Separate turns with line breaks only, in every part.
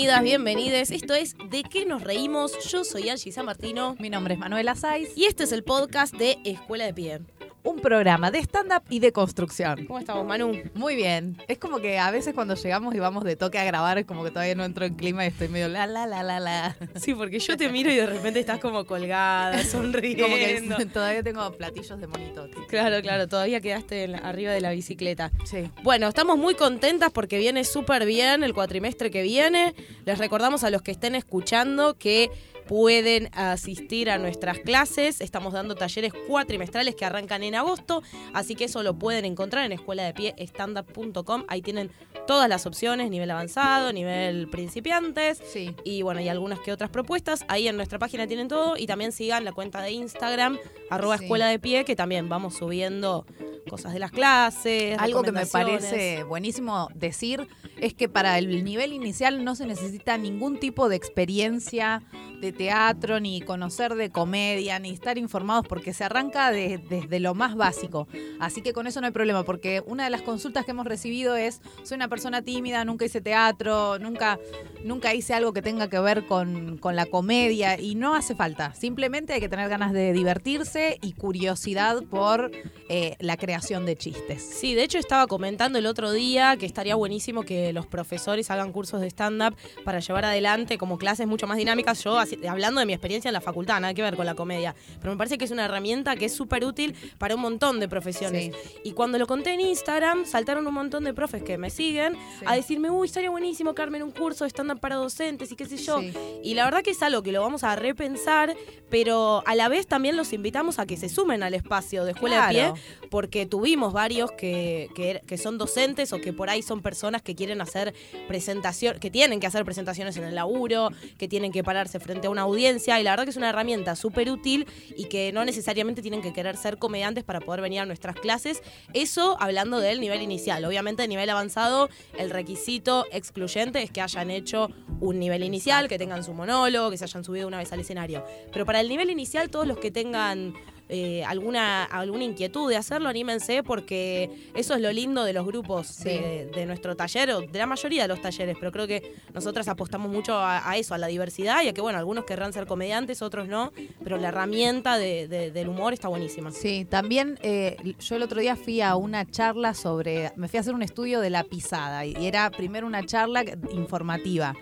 bienvenidas, bienvenides. Esto es De qué nos reímos. Yo soy Angie San Martino
Mi nombre es Manuela Saiz.
y este es el podcast de Escuela de Pie.
Un programa de stand-up y de construcción.
¿Cómo estamos, Manu?
Muy bien. Es como que a veces cuando llegamos y vamos de toque a grabar, es como que todavía no entro en clima y estoy medio la, la, la, la, la.
Sí, porque yo te miro y de repente estás como colgada, sonriendo.
Como que todavía tengo platillos de monito.
Claro, claro, todavía quedaste en la- arriba de la bicicleta.
Sí.
Bueno, estamos muy contentas porque viene súper bien el cuatrimestre que viene. Les recordamos a los que estén escuchando que pueden asistir a nuestras clases. Estamos dando talleres cuatrimestrales que arrancan en agosto, así que eso lo pueden encontrar en escuela de pie standup.com. Ahí tienen todas las opciones, nivel avanzado, nivel principiantes.
Sí.
Y bueno, y algunas que otras propuestas. Ahí en nuestra página tienen todo. Y también sigan la cuenta de Instagram, arroba
Sí.
escuela de pie, que también vamos subiendo cosas de las clases.
Algo que me parece buenísimo decir es que para el nivel inicial no se necesita ningún tipo de experiencia de teatro, ni conocer de comedia, ni estar informados, porque se arranca de- desde lo más básico. Así que con eso no hay problema, porque una de las consultas que hemos recibido es, soy una persona tímida, nunca hice teatro, nunca, nunca hice algo que tenga que ver con, con la comedia, y no hace falta. Simplemente hay que tener ganas de divertirse y curiosidad por eh, la creación de chistes.
Sí, de hecho estaba comentando el otro día que estaría buenísimo que los profesores hagan cursos de stand-up para llevar adelante como clases mucho más dinámicas. Yo, hablando de mi experiencia en la facultad, nada que ver con la comedia, pero me parece que es una herramienta que es súper útil para un montón de profesiones. Y cuando lo conté en Instagram, saltaron un montón de profes que me siguen
Sí.
a decirme, uy, estaría buenísimo Carmen un curso de stand-up para docentes y qué sé yo.
Sí.
Y la verdad que es algo que lo vamos a repensar, pero a la vez también los invitamos a que se sumen al espacio de escuela
Claro.
de pie, porque tuvimos varios que, que, que son docentes o que por ahí son personas que quieren hacer presentación, que tienen que hacer presentaciones en el laburo, que tienen que pararse frente a una audiencia, y la verdad que es una herramienta súper útil y que no necesariamente tienen que querer ser comediantes para poder venir a nuestras clases. Eso hablando del nivel inicial. Obviamente, a nivel avanzado, el requisito excluyente es que hayan hecho un nivel inicial, que tengan su monólogo, que se hayan subido una vez al escenario. Pero para el nivel inicial, todos los que tengan eh, alguna, alguna inquietud de hacerlo, anímense porque eso es lo lindo de los grupos de, de nuestro taller, o de la mayoría de los talleres, pero creo que nosotras apostamos mucho a, a eso, a la diversidad y a que, bueno, algunos querrán ser comediantes, otros no, pero la herramienta de- de- del humor está buenísima.
Sí, también eh, yo el otro día fui a una charla sobre, me fui a hacer un estudio de la pisada y era primero una charla informativa.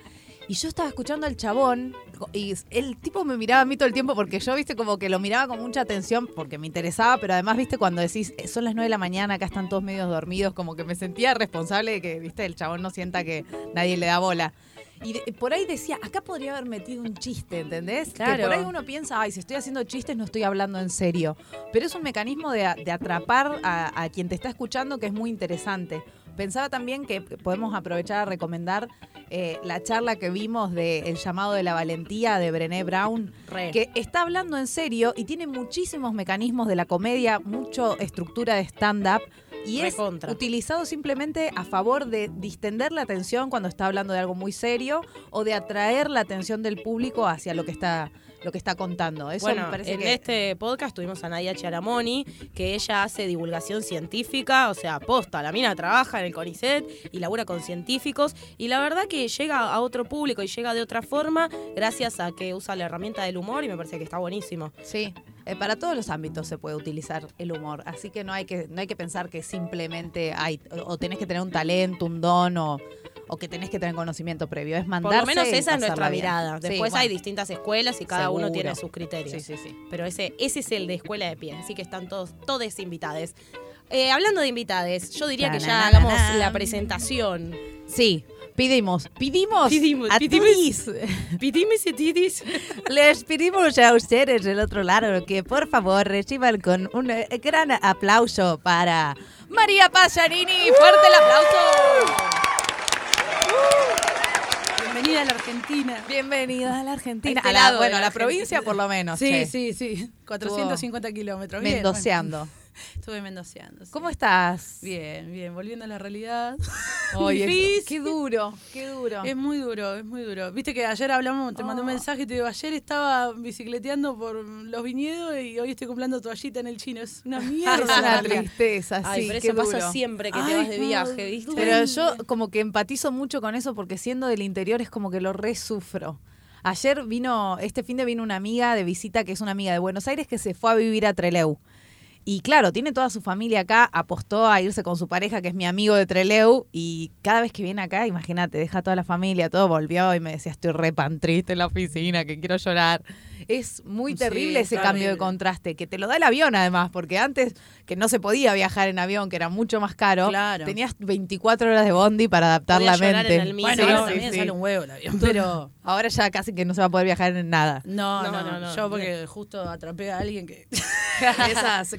Y yo estaba escuchando al chabón y el tipo me miraba a mí todo el tiempo porque yo, viste, como que lo miraba con mucha atención porque me interesaba, pero además, viste, cuando decís, "Eh, son las 9 de la mañana, acá están todos medios dormidos, como que me sentía responsable de que, viste, el chabón no sienta que nadie le da bola. Y de- por ahí decía, acá podría haber metido un chiste, ¿entendés?
Claro.
Que por ahí uno piensa, ay, si estoy haciendo chistes no estoy hablando en serio. Pero es un mecanismo de, de atrapar a, a quien te está escuchando que es muy interesante. Pensaba también que podemos aprovechar a recomendar eh, la charla que vimos de El llamado de la valentía de Brené Brown,
Re.
que está hablando en serio y tiene muchísimos mecanismos de la comedia, mucho estructura de stand-up. Y es utilizado simplemente a favor de distender la atención cuando está hablando de algo muy serio o de atraer la atención del público hacia lo que está, lo que está contando. Eso
bueno,
me parece
en
que
este podcast tuvimos a Nadia Chiaramoni, que ella hace divulgación científica, o sea, posta, la mina trabaja en el CONICET y labura con científicos, y la verdad que llega a otro público y llega de otra forma gracias a que usa la herramienta del humor y me parece que está buenísimo.
Sí, eh, para todos los ámbitos se puede utilizar el humor, así que no hay que no hay que pensar que simplemente hay o, o tenés que tener un talento, un don o, o que tenés que tener conocimiento previo, es
Por
mandarse
lo menos esa es nuestra
bien.
mirada.
Sí,
Después
bueno,
hay distintas escuelas y cada uno tiene sus criterios.
Sí, sí, sí.
Pero ese, ese es el de escuela de pie, así que están todos, todos invitados. Eh, hablando de invitades, yo diría que ya hagamos la presentación.
Sí, pedimos, pedimos,
Pedimos,
a
pedimos.
todos. Les pedimos a ustedes del otro lado que por favor reciban con un eh, gran aplauso para María Pasarini. ¡Fuerte el aplauso!
Bienvenida a la Argentina.
Bienvenida a la Argentina.
A este
la- bueno, a la provincia por lo menos.
Sí,
che.
sí, sí. 450 kilómetros.
Mendoceando.
Estuve mendoceando. sí.
¿Cómo estás?
Bien, bien, volviendo a la realidad.
Oye, qué duro, qué duro.
Es muy duro, es muy duro. Viste que ayer hablamos, te mandé un
Oh.
mensaje y te digo, ayer estaba bicicleteando por los viñedos y hoy estoy comprando toallita en el chino. Es una mierda.
Es una tristeza,
Ay, pero
qué
eso pasa
duro.
siempre que te vas de viaje, ¿viste?
Pero yo como que empatizo mucho con eso porque siendo del interior es como que lo resufro. Ayer vino, este fin de vino una amiga de visita que es una amiga de Buenos Aires que se fue a vivir a Treleu. Y claro, tiene toda su familia acá, apostó a irse con su pareja, que es mi amigo de Treleu, y cada vez que viene acá, imagínate, deja toda la familia, todo volvió y me decía, estoy re pan triste en la oficina, que quiero llorar. Es muy
Sí,
terrible ese cambio de contraste, que te lo da el avión además, porque antes que no se podía viajar en avión, que era mucho más caro,
Claro.
tenías 24 horas de bondi para adaptar
Podía
la mente.
en el mismo.
Bueno,
Sí,
ahora
sí,
también
sí.
sale un huevo el avión, pero...
Ahora ya casi que no se va a poder viajar en nada.
No,
No,
no,
no,
no,
no.
Yo porque justo atrapé a alguien que,
Esas,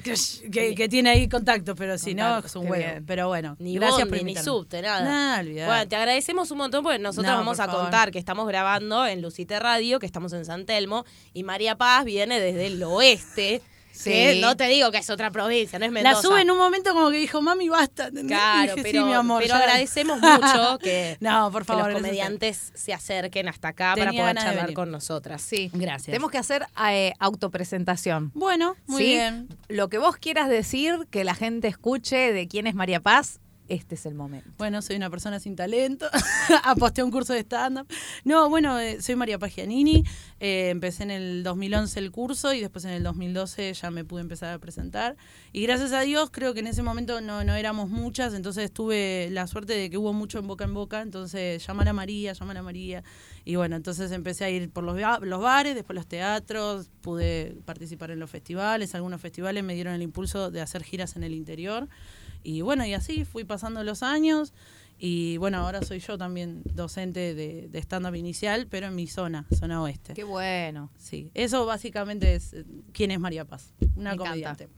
que, que tiene ahí contactos, pero si no, es un huevo.
bien.
Pero bueno,
Ni
gracias
bondi,
por
ni subte, nada.
Nah.
Bueno, te agradecemos un montón porque nosotros
No,
vamos
por
a
favor.
contar que estamos grabando en Lucite Radio, que estamos en San Telmo, y María Paz viene desde el oeste.
Sí.
Que no te digo que es otra provincia, no es Mendoza.
La sube en un momento como que dijo, mami, basta. ¿entendés?
Claro,
dije,
pero,
sí, mi amor,
pero
ya".
agradecemos mucho que,
No, por
que
favor.
los
gracias a
comediantes se acerquen hasta acá para
Tenía
poder
ganas de
charlar con nosotras.
Sí.
Gracias.
Tenemos que hacer eh, autopresentación.
Bueno, muy
¿sí?
bien.
Lo que vos quieras decir, que la gente escuche de quién es María Paz, este es el momento.
Bueno, soy una persona sin talento. Aposté a un curso de stand-up. No, bueno, eh, soy María Pagianini. Eh, empecé en el 2011 el curso y después en el 2012 ya me pude empezar a presentar. Y gracias a Dios, creo que en ese momento no, no éramos muchas, entonces tuve la suerte de que hubo mucho en boca en boca. Entonces, llamar a María, llamar a María. Y bueno, entonces empecé a ir por los, los bares, después los teatros, pude participar en los festivales. Algunos festivales me dieron el impulso de hacer giras en el interior. Y bueno, y así fui pasando los años. Y bueno, ahora soy yo también docente de, de stand-up inicial, pero en mi zona, zona oeste.
Qué bueno.
Sí, eso básicamente es eh, quién es María Paz, una
Me encanta.
comediante.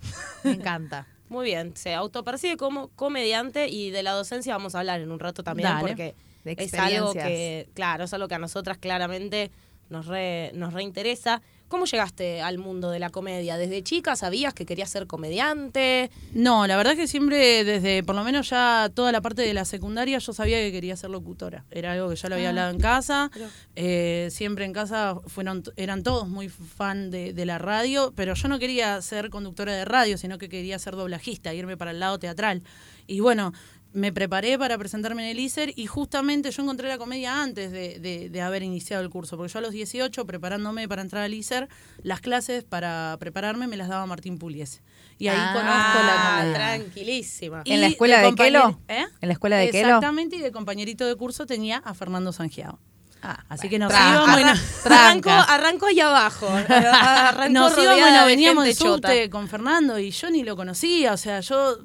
Me encanta.
Muy bien, se autopercibe como comediante y de la docencia vamos a hablar en un rato también
Dale.
porque
De
es algo que, claro, es algo que a nosotras claramente nos, re- nos reinteresa. ¿Cómo llegaste al mundo de la comedia? ¿Desde chica sabías que querías ser comediante?
No, la verdad es que siempre, desde por lo menos ya toda la parte de la secundaria, yo sabía que quería ser locutora. Era algo que ya lo había hablado en casa. Eh, siempre en casa fueron eran todos muy fan de, de la radio, pero yo no quería ser conductora de radio, sino que quería ser doblajista, irme para el lado teatral. Y bueno, me preparé para presentarme en el ISER y justamente yo encontré la comedia antes de, de- de haber iniciado el curso, porque yo a los 18, preparándome para entrar al ISER, las clases para prepararme me las daba Martín Puliese. Y ahí
Ah,
conozco la comedia.
tranquilísima.
¿En la escuela de Quelo?
¿Eh?
¿En la escuela de Quelo?
Exactamente, y de compañerito de curso tenía a Fernando Sangiao.
Ah,
Así que nos
tranca.
íbamos y no-
Arranco, arranco ahí abajo. Arranco
nos íbamos y nos
de
veníamos de subte con Fernando y yo ni lo conocía, o sea, yo eh,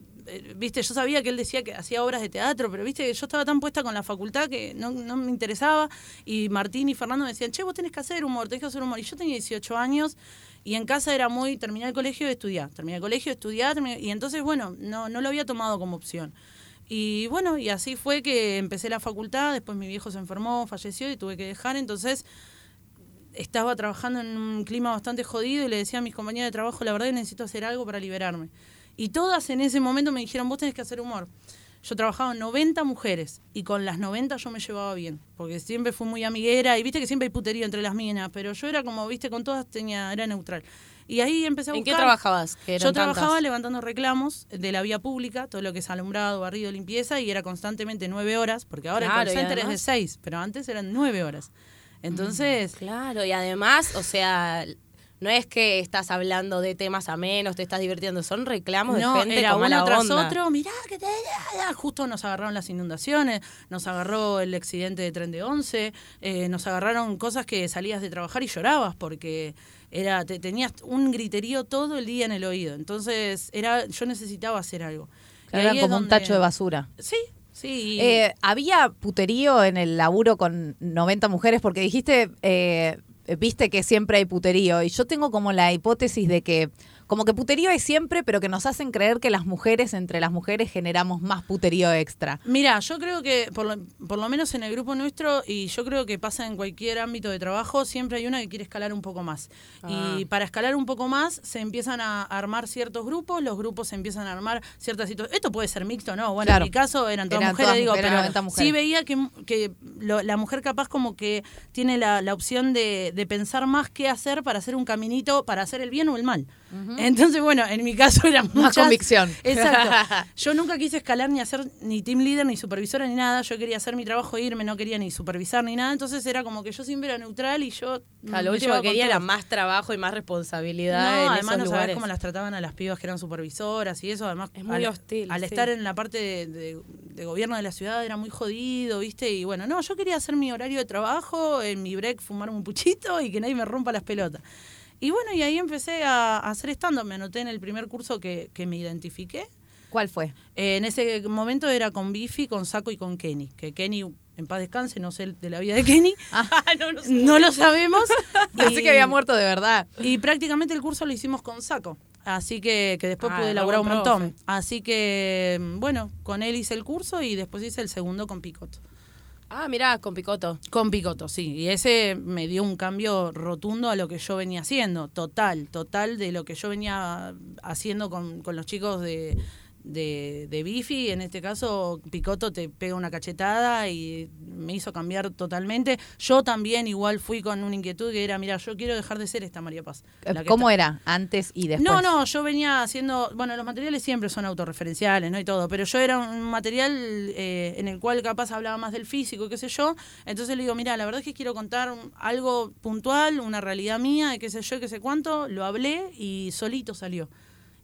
viste, yo sabía que él decía que hacía obras de teatro, pero viste, yo estaba tan puesta con la facultad que no, no me interesaba y Martín y Fernando me decían, che, vos tenés que hacer humor, tenés que hacer humor. Y yo tenía 18 años y en casa era muy terminar el colegio y estudiar, terminar el colegio, estudiar, terminar- y entonces, bueno, no, no lo había tomado como opción. Y bueno, y así fue que empecé la facultad, después mi viejo se enfermó, falleció y tuve que dejar, entonces estaba trabajando en un clima bastante jodido y le decía a mis compañeras de trabajo, la verdad que necesito hacer algo para liberarme. Y todas en ese momento me dijeron, vos tenés que hacer humor. Yo trabajaba en 90 mujeres y con las 90 yo me llevaba bien, porque siempre fui muy amiguera y viste que siempre hay puterío entre las minas, pero yo era como, viste, con todas tenía era neutral. Y ahí empecé a
¿En qué
buscar.
trabajabas? Que
Yo trabajaba
tantas.
levantando reclamos de la vía pública, todo lo que es alumbrado, barrido, limpieza, y era constantemente nueve horas, porque ahora
Claro,
el call center es de seis, pero antes eran nueve horas. Entonces,
Claro, y además, o sea, no es que estás hablando de temas amenos, te estás divirtiendo, son reclamos
no,
de gente
era
con
uno tras
onda.
otro, mirá que te... Justo nos agarraron las inundaciones, nos agarró el accidente de tren de 11, eh, nos agarraron cosas que salías de trabajar y llorabas porque era te, tenías un griterío todo el día en el oído. Entonces, era yo necesitaba hacer algo.
Era como un tacho de basura.
Sí, sí. y-
Eh, ¿Había puterío en el laburo con 90 mujeres? Porque dijiste, eh, viste que siempre hay puterío. Y yo tengo como la hipótesis de que como que puterío hay siempre, pero que nos hacen creer que las mujeres, entre las mujeres, generamos más puterío extra.
Mira, yo creo que, por lo, por lo menos en el grupo nuestro, y yo creo que pasa en cualquier ámbito de trabajo, siempre hay una que quiere escalar un poco más.
Ah.
Y para escalar un poco más, se empiezan a armar ciertos grupos, los grupos se empiezan a armar ciertas situaciones. Esto puede ser mixto, ¿no? Bueno,
Claro.
en mi caso eran todas
Eran
mujeres,
todas
digo, pero
90 mujeres.
sí veía que, que lo- la mujer capaz como que tiene la, la opción de, de pensar más qué hacer para hacer un caminito, para hacer el bien o el mal. Entonces, bueno, en mi caso era muchas...
convicción.
Exacto. Yo nunca quise escalar ni hacer ni team leader, ni supervisora, ni nada. Yo quería hacer mi trabajo e irme, no quería ni supervisar ni nada. Entonces era como que yo siempre era neutral y yo.
Claro, lo último que quería era más trabajo y más responsabilidad
No,
en
además
esos
no
lugares.
sabés cómo las trataban a las pibas que eran supervisoras y eso. Además,
Es muy
al,
hostil,
Al
sí.
estar en la parte de, de- de gobierno de la ciudad era muy jodido, ¿viste? Y bueno, no, yo quería hacer mi horario de trabajo, en mi break fumarme un puchito y que nadie me rompa las pelotas. Y bueno, y ahí empecé a, a hacer stand-up. Me anoté en el primer curso que, que me identifiqué.
¿Cuál fue?
Eh, en ese momento era con Bifi, con Saco y con Kenny. Que Kenny, en paz descanse, no sé de la vida de Kenny.
no, no sé.
no lo sabemos.
Pensé que había muerto de verdad.
Y prácticamente el curso lo hicimos con Saco. Así que, que después
Ah,
pude elaborar un montón.
profe.
Así que, bueno, con él hice el curso y después hice el segundo con Picoto.
Ah, mirá, con Picoto.
Con Picoto, sí. Y ese me dio un cambio rotundo a lo que yo venía haciendo. Total, total de lo que yo venía haciendo con, con los chicos de, de, de Bifi. En este caso, Picoto te pega una cachetada y me hizo cambiar totalmente. Yo también igual fui con una inquietud que era, mira, yo quiero dejar de ser esta María Paz.
¿Cómo era? Antes y después.
no, no, yo venía haciendo, bueno, los materiales siempre son autorreferenciales, ¿no? Y todo, pero yo era un material eh, en el cual capaz hablaba más del físico, qué sé yo. Entonces le digo, mira, la verdad es que quiero contar algo puntual, una realidad mía, de qué sé yo, qué sé cuánto. Lo hablé y solito salió.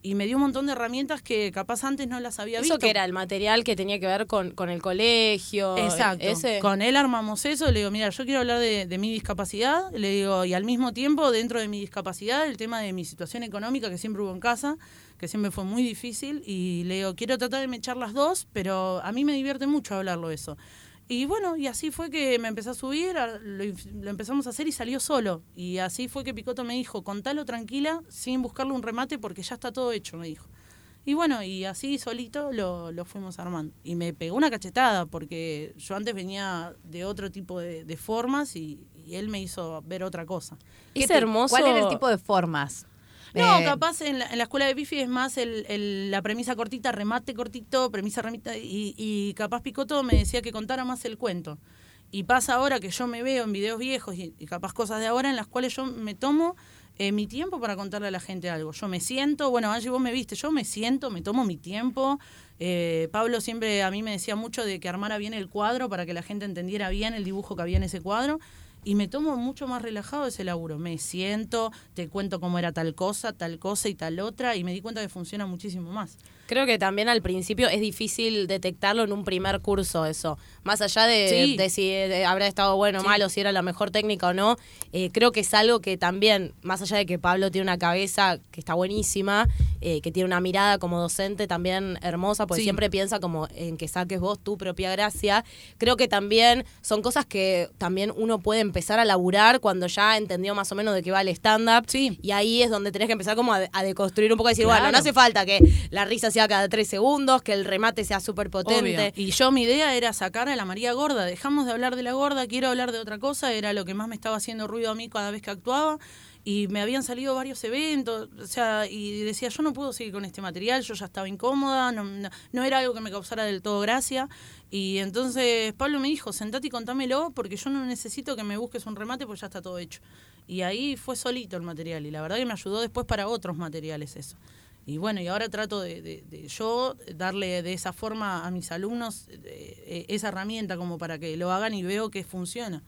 Y me dio un montón de herramientas que capaz antes no las había
Eso
visto.
que era el material que tenía que ver con, con el colegio.
Exacto.
Ese.
Con él armamos eso. Le digo, mira, yo quiero hablar de, de mi discapacidad. Le digo, y al mismo tiempo, dentro de mi discapacidad, el tema de mi situación económica que siempre hubo en casa, que siempre fue muy difícil. Y le digo, quiero tratar de mechar las dos, pero a mí me divierte mucho hablarlo eso. Y bueno, y así fue que me empecé a subir, lo, empezamos a hacer y salió solo. Y así fue que Picoto me dijo, contalo tranquila, sin buscarle un remate, porque ya está todo hecho, me dijo. Y bueno, y así solito lo, lo fuimos armando. Y me pegó una cachetada, porque yo antes venía de otro tipo de, de formas y, y él me hizo ver otra cosa.
¿Qué
Es hermoso.
¿Cuál era el tipo de formas?
No,
Eh,
capaz en la, en la escuela de Bifi es más el, el- la premisa cortita, remate cortito, premisa remita, y, y capaz Picoto me decía que contara más el cuento. Y pasa ahora que yo me veo en videos viejos y, y capaz cosas de ahora en las cuales yo me tomo eh, mi tiempo para contarle a la gente algo. Yo me siento, bueno, Angie, vos me viste, yo me siento, me tomo mi tiempo. Eh, Pablo siempre a mí me decía mucho de que armara bien el cuadro para que la gente entendiera bien el dibujo que había en ese cuadro. Y me tomo mucho más relajado ese laburo. Me siento, te cuento cómo era tal cosa, tal cosa y tal otra, y me di cuenta que funciona muchísimo más.
Creo que también al principio es difícil detectarlo en un primer curso eso. Más allá de,
Sí.
de si eh, habrá estado bueno o
Sí.
malo, si era la mejor técnica o no, eh, creo que es algo que también, más allá de que Pablo tiene una cabeza que está buenísima, eh, que tiene una mirada como docente también hermosa, porque
Sí.
siempre piensa como en que saques vos tu propia gracia, creo que también son cosas que también uno puede empezar a laburar cuando ya entendió más o menos de qué va el stand-up.
Sí.
Y ahí es donde tenés que empezar como a, a deconstruir un poco y decir,
Claro.
bueno, no hace falta que la risa sea cada tres segundos, que el remate sea súper potente.
Obvio. Y yo mi idea era sacar a la María Gorda. Dejamos de hablar de la gorda, quiero hablar de otra cosa. Era lo que más me estaba haciendo ruido a mí cada vez que actuaba. Y me habían salido varios eventos, o sea, y decía, yo no puedo seguir con este material, yo ya estaba incómoda, no, no, no era algo que me causara del todo gracia. Y entonces Pablo me dijo, sentate y contámelo, porque yo no necesito que me busques un remate, porque ya está todo hecho. Y ahí fue solito el material, y la verdad que me ayudó después para otros materiales eso. Y bueno, y ahora trato de, de- de yo darle de esa forma a mis alumnos esa herramienta como para que lo hagan y veo que funciona.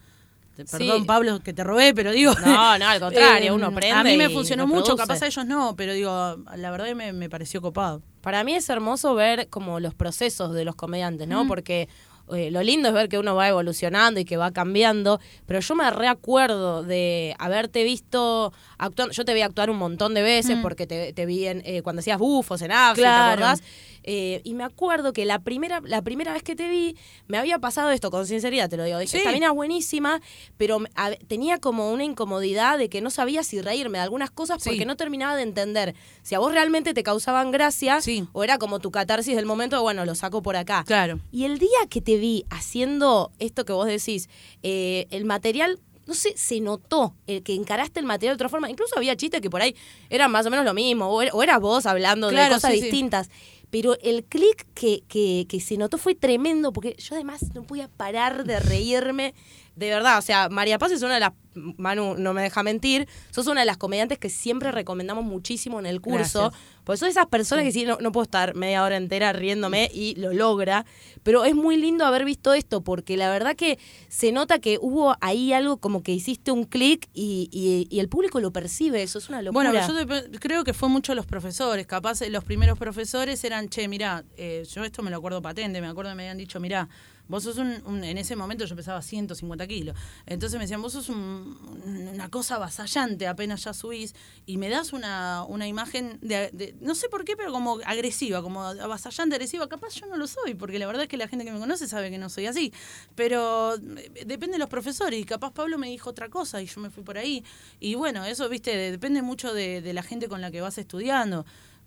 Sí.
Perdón, Pablo, que te robé, pero digo...
No, no, al contrario, uno aprende
A mí me funcionó mucho, capaz a ellos no, pero digo, la verdad que me, me pareció copado.
Para mí es hermoso ver como los procesos de los comediantes, ¿no? Porque eh, lo lindo es ver que uno va evolucionando y que va cambiando, pero yo me reacuerdo de haberte visto actuando, yo te vi actuar un montón de veces porque te, te vi en, eh, cuando hacías bufos en África,
Claro.
¿te acordás? Eh, y me acuerdo que la primera, la primera vez que te vi, me había pasado esto, con sinceridad te lo digo. Dije,
Sí.
esta mina es buenísima, pero a- tenía como una incomodidad de que no sabía si reírme de algunas cosas
Sí.
porque no terminaba de entender si a vos realmente te causaban gracia
Sí.
o era como tu catarsis del momento de, bueno, lo saco por acá.
Claro.
Y el día que te vi haciendo esto que vos decís, eh, el material, no sé, se notó el que encaraste el material de otra forma. Incluso había chistes que por ahí eran más o menos lo mismo, o, era- o eras vos hablando de cosas
sí, sí.
distintas. Pero el clic que, que, que se notó fue tremendo, porque yo además no podía parar de reírme. De verdad, o sea, María Paz es una de las, Manu no me deja mentir, sos una de las comediantes que siempre recomendamos muchísimo en el curso.
Gracias.
Porque son esas personas que sí, no, no puedo estar media hora entera riéndome y lo logra. Pero es muy lindo haber visto esto porque la verdad que se nota que hubo ahí algo como que hiciste un clic y, y- y el público lo percibe. Eso es una locura.
Bueno, yo creo que fue mucho los profesores. Capaz eh, los primeros profesores eran, che, mirá, eh, yo esto me lo acuerdo patente, me acuerdo que me habían dicho, mirá, vos sos un, en ese momento yo pesaba 150 kilos. Entonces me decían, vos sos un- una cosa avasallante apenas ya subís y me das una, una imagen de, no sé por qué, pero como agresiva, como avasallante, agresiva. Capaz yo no lo soy, porque la verdad es que la gente que me conoce sabe que no soy así. Pero eh, depende de los profesores y capaz Pablo me dijo otra cosa y yo me fui por ahí. Y bueno, eso, viste, depende mucho de, la gente con la que vas estudiando.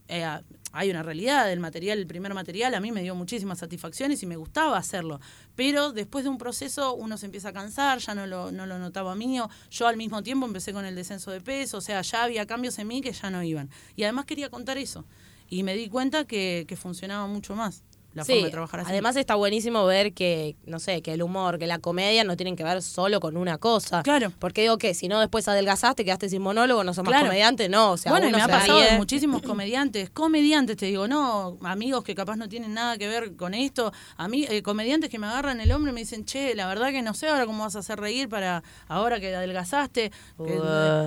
Eh, hay una realidad, el material, el primer material a mí me dio muchísimas satisfacciones y me gustaba hacerlo, pero después de un proceso uno se empieza a cansar, ya no lo, no lo notaba mío, yo al mismo tiempo empecé con el descenso de peso, o sea, ya había cambios en mí que ya no iban. Y además quería contar eso, y me di cuenta que, que funcionaba mucho más la
Sí,
forma de trabajar así.
además está buenísimo ver que, no sé, que el humor, que la comedia no tienen que ver solo con una cosa.
Claro.
Porque digo que si no después adelgazaste, quedaste sin monólogo, no sos más
Claro.
comediante, no. O sea,
bueno, y me ha pasado de muchísimos comediantes, comediantes, te digo, no, amigos que capaz no tienen nada que ver con esto, a mí, eh, comediantes que me agarran el hombro y me dicen, che, la verdad que no sé ahora cómo vas a hacer reír para ahora que adelgazaste. Que-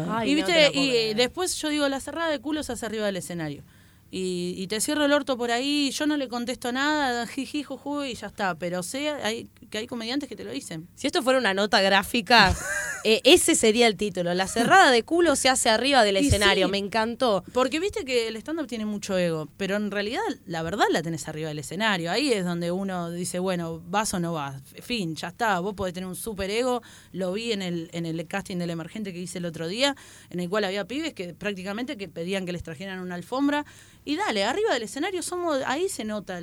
Ay,
y viste, y después yo digo, la cerrada de culo se hace arriba del escenario. Y, y te cierro el orto por ahí, yo no le contesto nada, jiji, juju, y ya está. Pero sé hay, que hay comediantes que te lo dicen.
Si esto fuera una nota gráfica, eh, ese sería el título. La cerrada de culo se hace arriba del
Y
escenario.
sí.
Me encantó.
Porque viste que el stand-up tiene mucho ego, pero en realidad la verdad la tenés arriba del escenario. Ahí es donde uno dice, bueno, vas o no vas. Fin, ya está. Vos podés tener un super ego. Lo vi en el, en el casting del emergente que hice el otro día, en el cual había pibes que prácticamente que pedían que les trajeran una alfombra. Y dale, arriba del escenario somos, ahí se nota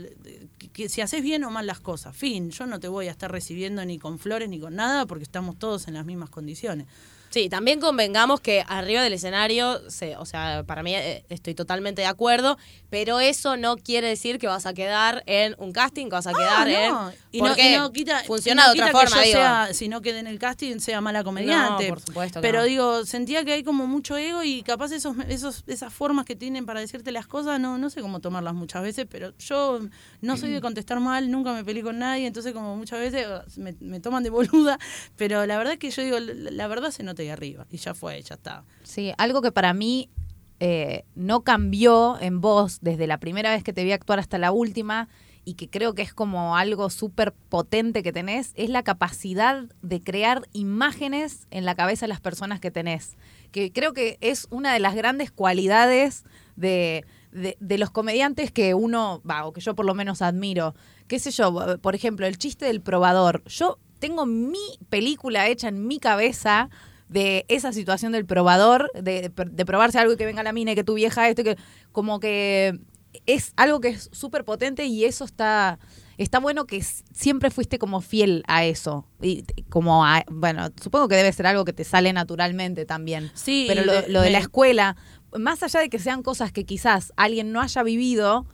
que si haces bien o mal las cosas. Fin, yo no te voy a estar recibiendo ni con flores ni con nada porque estamos todos en las mismas condiciones.
Sí, también convengamos que arriba del escenario, se, o sea, para mí eh, estoy totalmente de acuerdo, pero eso no quiere decir que vas a quedar en un casting, que vas a quedar
Ah, no.
en...
Y no, y no quita,
funciona
y no
de otra
quita que
forma,
yo
digo.
sea, si no quede en el casting, sea mala comediante.
No, por supuesto que
Pero
no.
digo, sentía que hay como mucho ego y capaz esos, esos, esas formas que tienen para decirte las cosas, no, no sé cómo tomarlas muchas veces, pero yo no soy de contestar mal, nunca me peleé con nadie, entonces como muchas veces me, me toman de boluda, pero la verdad es que yo digo, la, la verdad se nota ahí arriba y ya fue, ya está.
Sí, algo que para mí eh, no cambió en vos desde la primera vez que te vi actuar hasta la última y que creo que es como algo súper potente que tenés, es la capacidad de crear imágenes en la cabeza de las personas que tenés. Que creo que es una de las grandes cualidades de, de, de los comediantes que uno, va, o que yo por lo menos admiro. Qué sé yo, por ejemplo, el chiste del probador. Yo tengo mi película hecha en mi cabeza de esa situación del probador, de, de probarse algo y que venga la mina y que tu vieja esto, y que como que es algo que es súper potente y eso está está bueno que siempre fuiste como fiel a eso. Y como a- bueno supongo que debe ser algo que te sale naturalmente también.
Sí,
pero lo,
de-
lo de la escuela más allá de que sean cosas que quizás alguien no haya vivido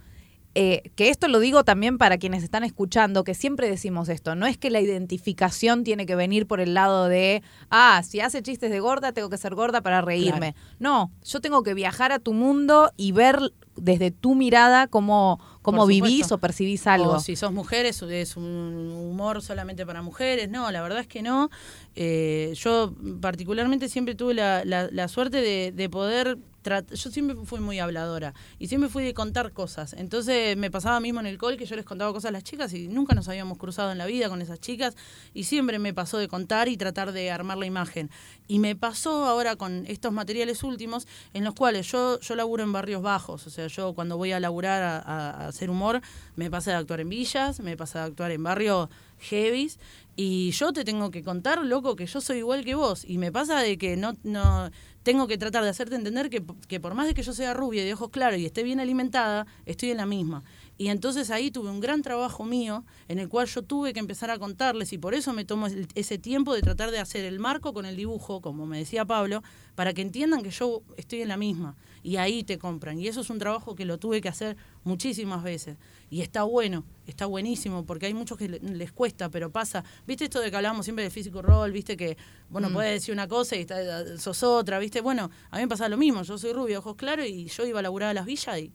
eh, que esto lo digo también para quienes están escuchando, que siempre decimos esto, no es que la identificación tiene que venir por el lado de, ah, si hace chistes de gorda, tengo que ser gorda para reírme. No, yo tengo que viajar a tu mundo y ver desde tu mirada cómo, cómo vivís o percibís algo.
O si sos mujer, es, es un humor solamente para mujeres. No, la verdad es que no. Eh, yo particularmente siempre tuve la, la- la suerte de, de poder yo siempre fui muy habladora y siempre fui de contar cosas. Entonces me pasaba mismo en el col que yo les contaba cosas a las chicas y nunca nos habíamos cruzado en la vida con esas chicas y siempre me pasó de contar y tratar de armar la imagen. Y me pasó ahora con estos materiales últimos en los cuales yo, yo laburo en barrios bajos, o sea, yo cuando voy a laburar a- a hacer humor me pasa de actuar en villas, me pasa de actuar en barrios heavies y yo te tengo que contar, loco, que yo soy igual que vos y me pasa de que no, no tengo que tratar de hacerte entender que, que por más de que yo sea rubia y de ojos claros y esté bien alimentada, estoy en la misma. Y entonces ahí tuve un gran trabajo mío en el cual yo tuve que empezar a contarles y por eso me tomo ese tiempo de tratar de hacer el marco con el dibujo, como me decía Pablo, para que entiendan que yo estoy en la misma. Y ahí te compran. Y eso es un trabajo que lo tuve que hacer muchísimas veces. Y está bueno, está buenísimo, porque hay muchos que le- les cuesta, pero pasa. ¿Viste esto de que hablábamos siempre del físico rol? ¿Viste que, bueno, puedes decir una cosa y está- sos otra? ¿Viste? Bueno, a mí me pasa lo mismo. Yo soy rubia, ojos claros, y yo iba a laburar a las villas y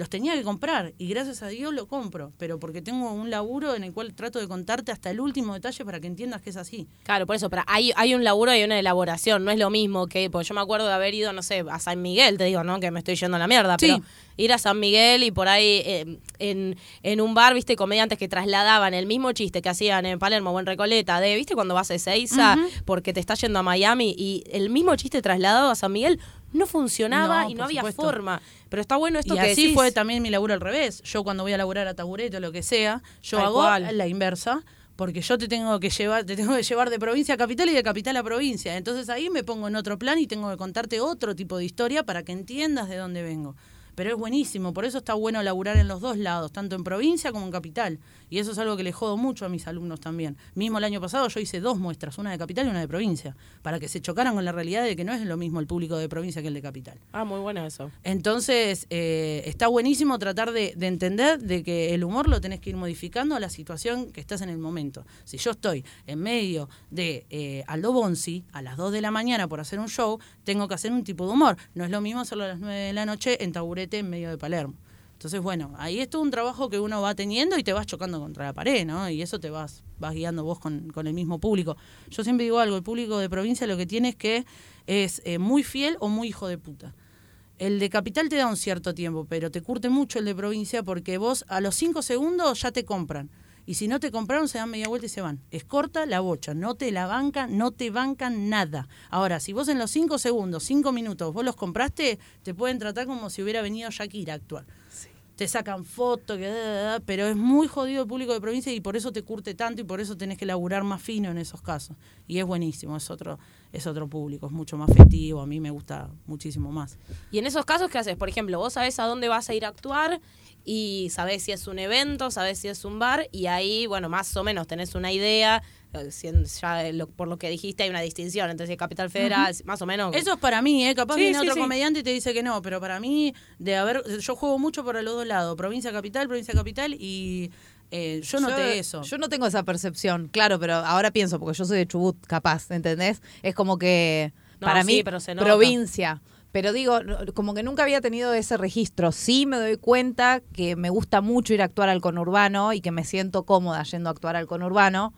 los tenía que comprar y gracias a Dios lo compro, pero porque tengo un laburo en el cual trato de contarte hasta el último detalle para que entiendas que es así.
Claro, por eso, pero hay, hay un laburo y una elaboración, no es lo mismo que, pues yo me acuerdo de haber ido, no sé, a San Miguel, te digo, ¿no? Que me estoy yendo a la mierda,
Sí.
pero ir a San Miguel y por ahí eh, en, en un bar, viste, comediantes que trasladaban el mismo chiste que hacían en Palermo o en Recoleta, de, viste, cuando vas a Ezeiza porque te estás yendo a Miami y el mismo chiste trasladado a San Miguel no funcionaba
No,
y no había
supuesto.
forma. Pero está bueno esto
y
que
así
decís.
fue también mi laburo al revés. Yo cuando voy a laburar a taburete o lo que sea, yo hago
cual.
la inversa. Porque yo te tengo que llevar, te tengo que llevar de provincia a capital y de capital a provincia. Entonces ahí me pongo en otro plan y tengo que contarte otro tipo de historia para que entiendas de dónde vengo. Pero es buenísimo, por eso está bueno laburar en los dos lados, tanto en provincia como en capital. Y eso es algo que le jodo mucho a mis alumnos también. Mismo el año pasado yo hice dos muestras, una de capital y una de provincia, para que se chocaran con la realidad de que no es lo mismo el público de provincia que el de capital.
Ah, muy bueno eso.
Entonces, eh, está buenísimo tratar de, de entender de que el humor lo tenés que ir modificando a la situación que estás en el momento. Si yo estoy en medio de eh, Aldo Bonzi a las 2 de la mañana por hacer un show, tengo que hacer un tipo de humor. No es lo mismo hacerlo a las 9 de la noche en taburete en medio de Palermo. Entonces, bueno, ahí es todo un trabajo que uno va teniendo y te vas chocando contra la pared, ¿no? Y eso te vas, vas guiando vos con, con el mismo público. Yo siempre digo algo, el público de provincia lo que tiene es que es eh, muy fiel o muy hijo de puta. El de capital te da un cierto tiempo, pero te curte mucho el de provincia porque vos a los cinco segundos ya te compran. Y si no te compraron, se dan media vuelta y se van. Es corta la bocha, no te la bancan, no te bancan nada. Ahora, si vos en los cinco segundos, cinco minutos, vos los compraste, te pueden tratar como si hubiera venido Shakira a actuar. Te sacan fotos, pero es muy jodido el público de provincia y por eso te curte tanto y por eso tenés que laburar más fino en esos casos. Y es buenísimo, es otro, es otro público, es mucho más festivo, a mí me gusta muchísimo más.
Y en esos casos, ¿qué haces? Por ejemplo, vos sabés a dónde vas a ir a actuar y sabés si es un evento, sabés si es un bar y ahí, bueno, más o menos tenés una idea. eh, ya lo- por lo que dijiste hay una distinción entre si es Capital Federal, más o menos.
Eso es para mí, ¿eh? Capaz
Sí,
viene
sí,
otro
sí.
comediante y te dice que no, pero para mí, de haber, yo juego mucho para los dos lados, provincia capital, provincia capital, y eh, yo noté eso.
Yo no tengo esa percepción, claro, pero ahora pienso, porque yo soy de Chubut, capaz, ¿entendés? Es como que
No,
para
sí,
mí,
pero
provincia. Pero digo, como que nunca había tenido ese registro. Sí me doy cuenta que me gusta mucho ir a actuar al conurbano y que me siento cómoda yendo a actuar al conurbano.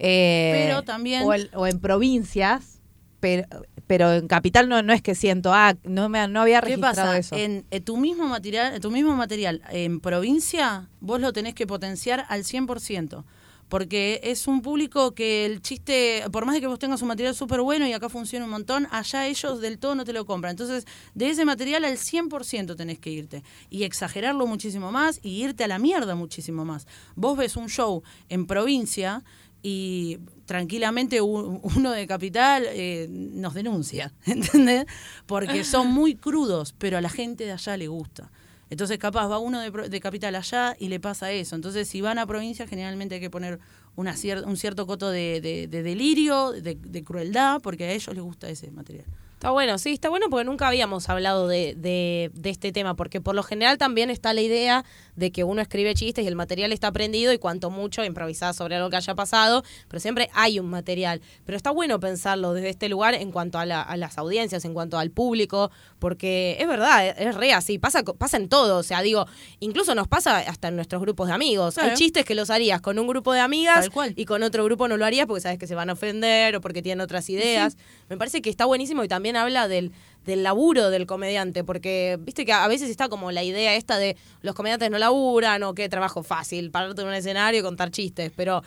Eh,
Pero también-
O, el- o en provincias, pero, pero en capital no, no es que siento, ah, no, me, no había
¿Qué
registrado
pasa?
eso.
En, eh, tu mismo material, tu mismo material en provincia, vos lo tenés que potenciar al 100%. Porque es un público que el chiste, por más de que vos tengas un material súper bueno y acá funciona un montón, allá ellos del todo no te lo compran. Entonces, de ese material al 100% tenés que irte. Y exagerarlo muchísimo más y irte a la mierda muchísimo más. Vos ves un show en provincia y tranquilamente uno de capital eh, nos denuncia, ¿entendés? Porque son muy crudos, pero a la gente de allá le gusta. Entonces, capaz va uno de, de capital allá y le pasa eso. Entonces, si van a provincia, generalmente hay que poner una cier- un cierto coto de, de- de delirio, de, de crueldad, porque a ellos les gusta ese material.
Está bueno, sí, está bueno porque nunca habíamos hablado de, de, de este tema, porque por lo general también está la idea de que uno escribe chistes y el material está aprendido y cuanto mucho improvisar sobre algo que haya pasado, pero siempre hay un material. Pero está bueno pensarlo desde este lugar en cuanto a, la- a las audiencias, en cuanto al público, porque es verdad, es, es re así, pasa, pasa en todo, o sea, digo, incluso nos pasa hasta en nuestros grupos de amigos. Hay chistes que los harías con un grupo de amigas y con otro grupo no lo harías porque sabes que se van a ofender o porque tienen otras ideas. Me parece que está buenísimo y también también habla del, del laburo del comediante, porque viste que a veces está como la idea esta de los comediantes no laburan o qué trabajo fácil, pararte en un escenario y contar chistes, pero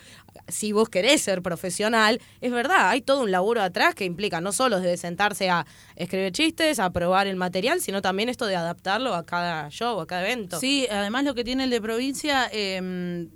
si vos querés ser profesional, es verdad, hay todo un laburo atrás que implica no solo desde sentarse a escribir chistes, a probar el material, sino también esto de adaptarlo a cada show, a cada evento.
Sí, además lo que tiene el de provincia... Eh,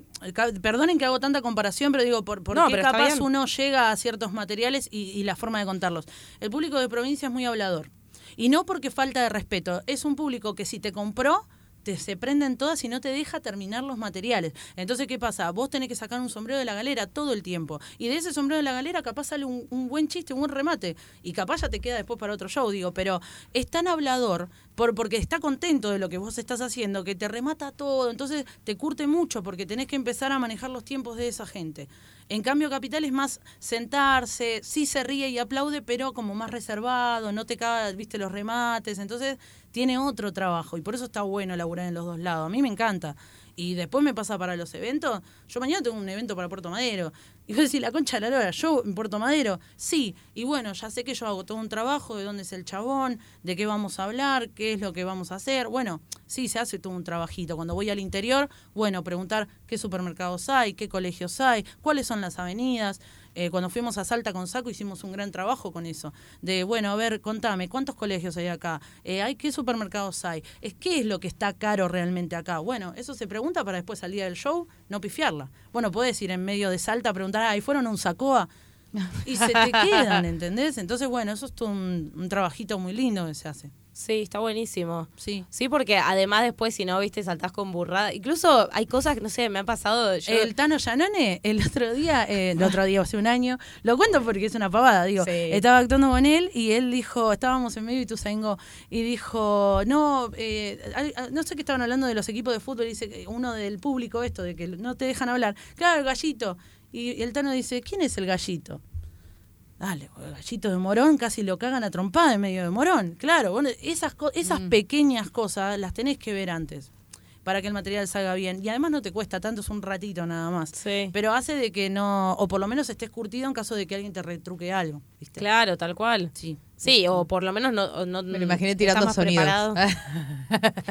perdonen que hago tanta comparación, pero digo, ¿por, por qué capaz uno llega a ciertos materiales y, y, la forma de contarlos? El público de provincia es muy hablador. Y no porque falta de respeto, es un público que si te compró, te se prenden todas y no te deja terminar los materiales. Entonces, ¿qué pasa? Vos tenés que sacar un sombrero de la galera todo el tiempo. Y de ese sombrero de la galera capaz sale un, un, buen chiste, un buen remate. Y capaz ya te queda después para otro show, digo. Pero es tan hablador por, porque está contento de lo que vos estás haciendo que te remata todo. Entonces te curte mucho porque tenés que empezar a manejar los tiempos de esa gente. En cambio, Capital es más sentarse, sí se ríe y aplaude, pero como más reservado, no te cae, viste, los remates. Entonces tiene otro trabajo y por eso está bueno laburar en los dos lados. A mí me encanta. Y después me pasa para los eventos. Yo mañana tengo un evento para Puerto Madero. Y vos decís, la concha de la lora, yo en Puerto Madero, sí. Y bueno, ya sé que yo hago todo un trabajo de dónde es el chabón, de qué vamos a hablar, qué es lo que vamos a hacer. Bueno, sí, se hace todo un trabajito. Cuando voy al interior, bueno, preguntar qué supermercados hay, qué colegios hay, cuáles son las avenidas. Eh, cuando fuimos a Salta con Saco hicimos un gran trabajo con eso. De, bueno, a ver, contame, ¿cuántos colegios hay acá? Eh, ¿hay, ¿Qué supermercados hay? Es, ¿Qué es lo que está caro realmente acá? Bueno, eso se pregunta para después al día del show no pifiarla. Bueno, puedes ir en medio de Salta a preguntar, ¿ahí fueron a un Sacoa? Y se te quedan, ¿entendés? Entonces, bueno, eso es todo un, un trabajito muy lindo que se hace.
Sí, está buenísimo.
Sí.
Sí, porque además después, si no, viste, saltás con burrada. Incluso hay cosas que, no sé, me han pasado. Yo...
El Tano Yanone, el otro día, eh, el otro día, hace un año, lo cuento porque es una pavada, digo.
Sí.
Estaba actuando con él y él dijo, estábamos en medio y tú y dijo, no, eh, no sé qué estaban hablando de los equipos de fútbol, dice uno del público esto, de que no te dejan hablar. Claro, el gallito. Y el Tano dice, ¿quién es el gallito? Dale, el gallito de Morón casi lo cagan a trompada en medio de Morón. Claro, bueno, esas, esas mm. pequeñas cosas las tenés que ver antes para que el material salga bien. Y además no te cuesta tanto, es un ratito nada más.
Sí.
Pero hace de que no, o por lo menos estés curtido en caso de que alguien te retruque algo. ¿viste?
Claro, tal cual.
Sí.
Sí, o por lo menos no... no
Me lo imaginé tirando sonidos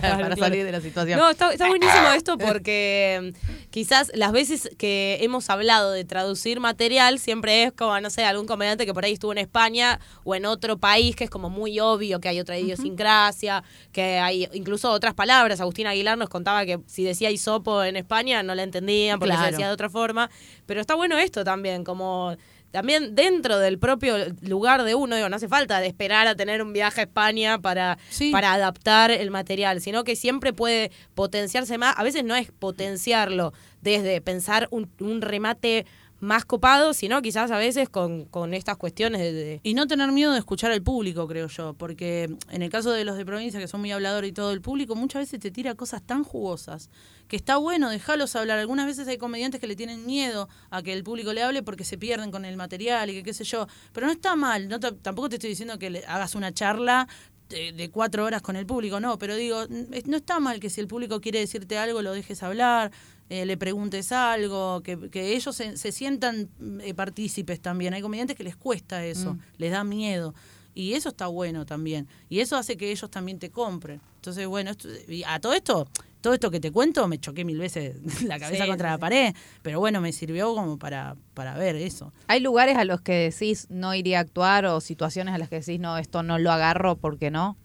para salir de la situación.
No, está, está buenísimo esto porque mm, quizás las veces que hemos hablado de traducir material siempre es como, no sé, algún comediante que por ahí estuvo en España o en otro país que es como muy obvio que hay otra idiosincrasia, que hay incluso otras palabras. Agustín Aguilar nos contaba que si decía hisopo en España no la entendían porque
Claro.
se decía de otra forma. Pero está bueno esto también, como también dentro del propio lugar de uno, digo, no hace falta de esperar a tener un viaje a España para,
Sí.
para adaptar el material, sino que siempre puede potenciarse más. A veces no es potenciarlo desde pensar un, un remate más copado, sino quizás a veces con, con estas cuestiones de, de-
Y no tener miedo de escuchar al público, creo yo, porque en el caso de los de provincia, que son muy habladores y todo el público, muchas veces te tira cosas tan jugosas que está bueno dejarlos hablar. Algunas veces hay comediantes que le tienen miedo a que el público le hable porque se pierden con el material y que qué sé yo. Pero no está mal, no tampoco te estoy diciendo que le hagas una charla de, de cuatro horas con el público, no, pero digo, no está mal que si el público quiere decirte algo lo dejes hablar, eh, le preguntes algo, que, que ellos se, se sientan mm, eh, partícipes también. Hay comediantes que les cuesta eso, les da miedo. Y eso está bueno también. Y eso hace que ellos también te compren. Entonces, bueno, esto- y a todo esto, todo esto que te cuento, me choqué mil veces la cabeza
Sí,
contra
sí,
la pared. Pero bueno, me sirvió como para, para ver eso.
¿Hay lugares a los que decís no iría a actuar o situaciones a las que decís no, esto no lo agarro porque no?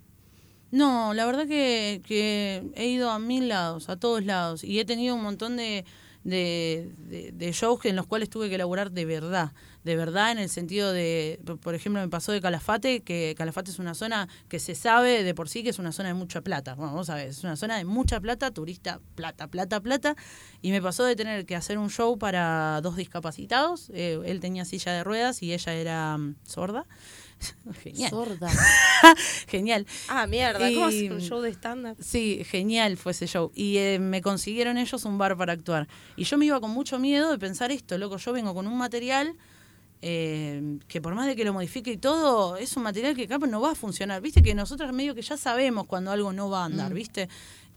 No, la verdad que, que he ido a mil lados, a todos lados, y he tenido un montón de, de, de- de shows en los cuales tuve que elaborar de verdad, de verdad en el sentido de, por- ejemplo, me pasó de Calafate, que Calafate es una zona que se sabe de por sí que es una zona de mucha plata, bueno, vos sabés, es una zona de mucha plata, turista, plata, plata, plata, y me pasó de tener que hacer un show para dos discapacitados, eh, él tenía silla de ruedas y ella era mm, sorda. Genial.
Sorda.
Genial.
Ah, mierda, ¿cómo
Y-
hacer un show de stand-up?
Sí, genial fue ese show. Y eh, me consiguieron ellos un bar para actuar. Y yo me iba con mucho miedo de pensar esto, loco, yo vengo con un material eh, que por más de que lo modifique y todo, es un material que capaz no va a funcionar. Viste que nosotros medio que ya sabemos cuando algo no va a andar, ¿viste?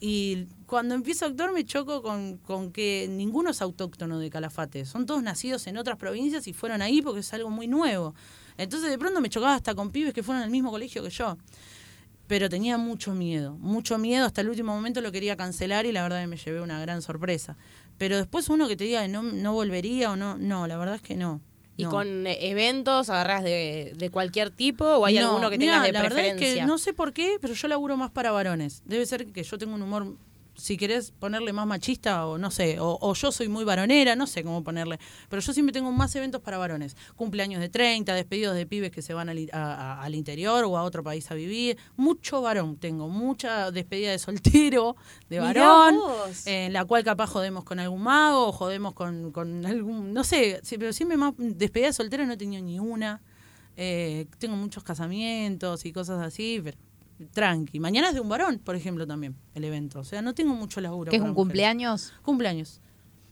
Y cuando empiezo a actuar me choco con, con que ninguno es autóctono de Calafate. Son todos nacidos en otras provincias y fueron ahí porque es algo muy nuevo. Entonces de pronto me chocaba hasta con pibes que fueron al mismo colegio que yo. Pero tenía mucho miedo, mucho miedo. Hasta el último momento lo quería cancelar y la verdad que me llevé una gran sorpresa. Pero después uno que te diga no, no volvería o no, no, la verdad es que no.
¿Y
no.
con eh, eventos agarras de, de cualquier tipo o hay
No,
alguno que
mirá,
tengas de
la verdad es que no sé por qué, pero yo laburo más para varones. Debe ser que yo tengo un humor, si querés ponerle más machista o no sé, o, o yo soy muy varonera, no sé cómo ponerle. Pero yo siempre tengo más eventos para varones. Cumpleaños de 30, despedidos de pibes que se van al, a- a- al interior o a otro país a vivir. Mucho varón tengo, mucha despedida de soltero, de varón. eh, en la cual capaz jodemos con algún mago o jodemos con, con algún, no sé, pero siempre más despedida de soltera no he tenido ni una. Eh, tengo muchos casamientos y cosas así, pero tranqui. Mañana es de un varón, por ejemplo, también, el evento. O sea, no tengo mucho laburo.
¿Qué es
para
un
mujeres.
cumpleaños?
Cumpleaños.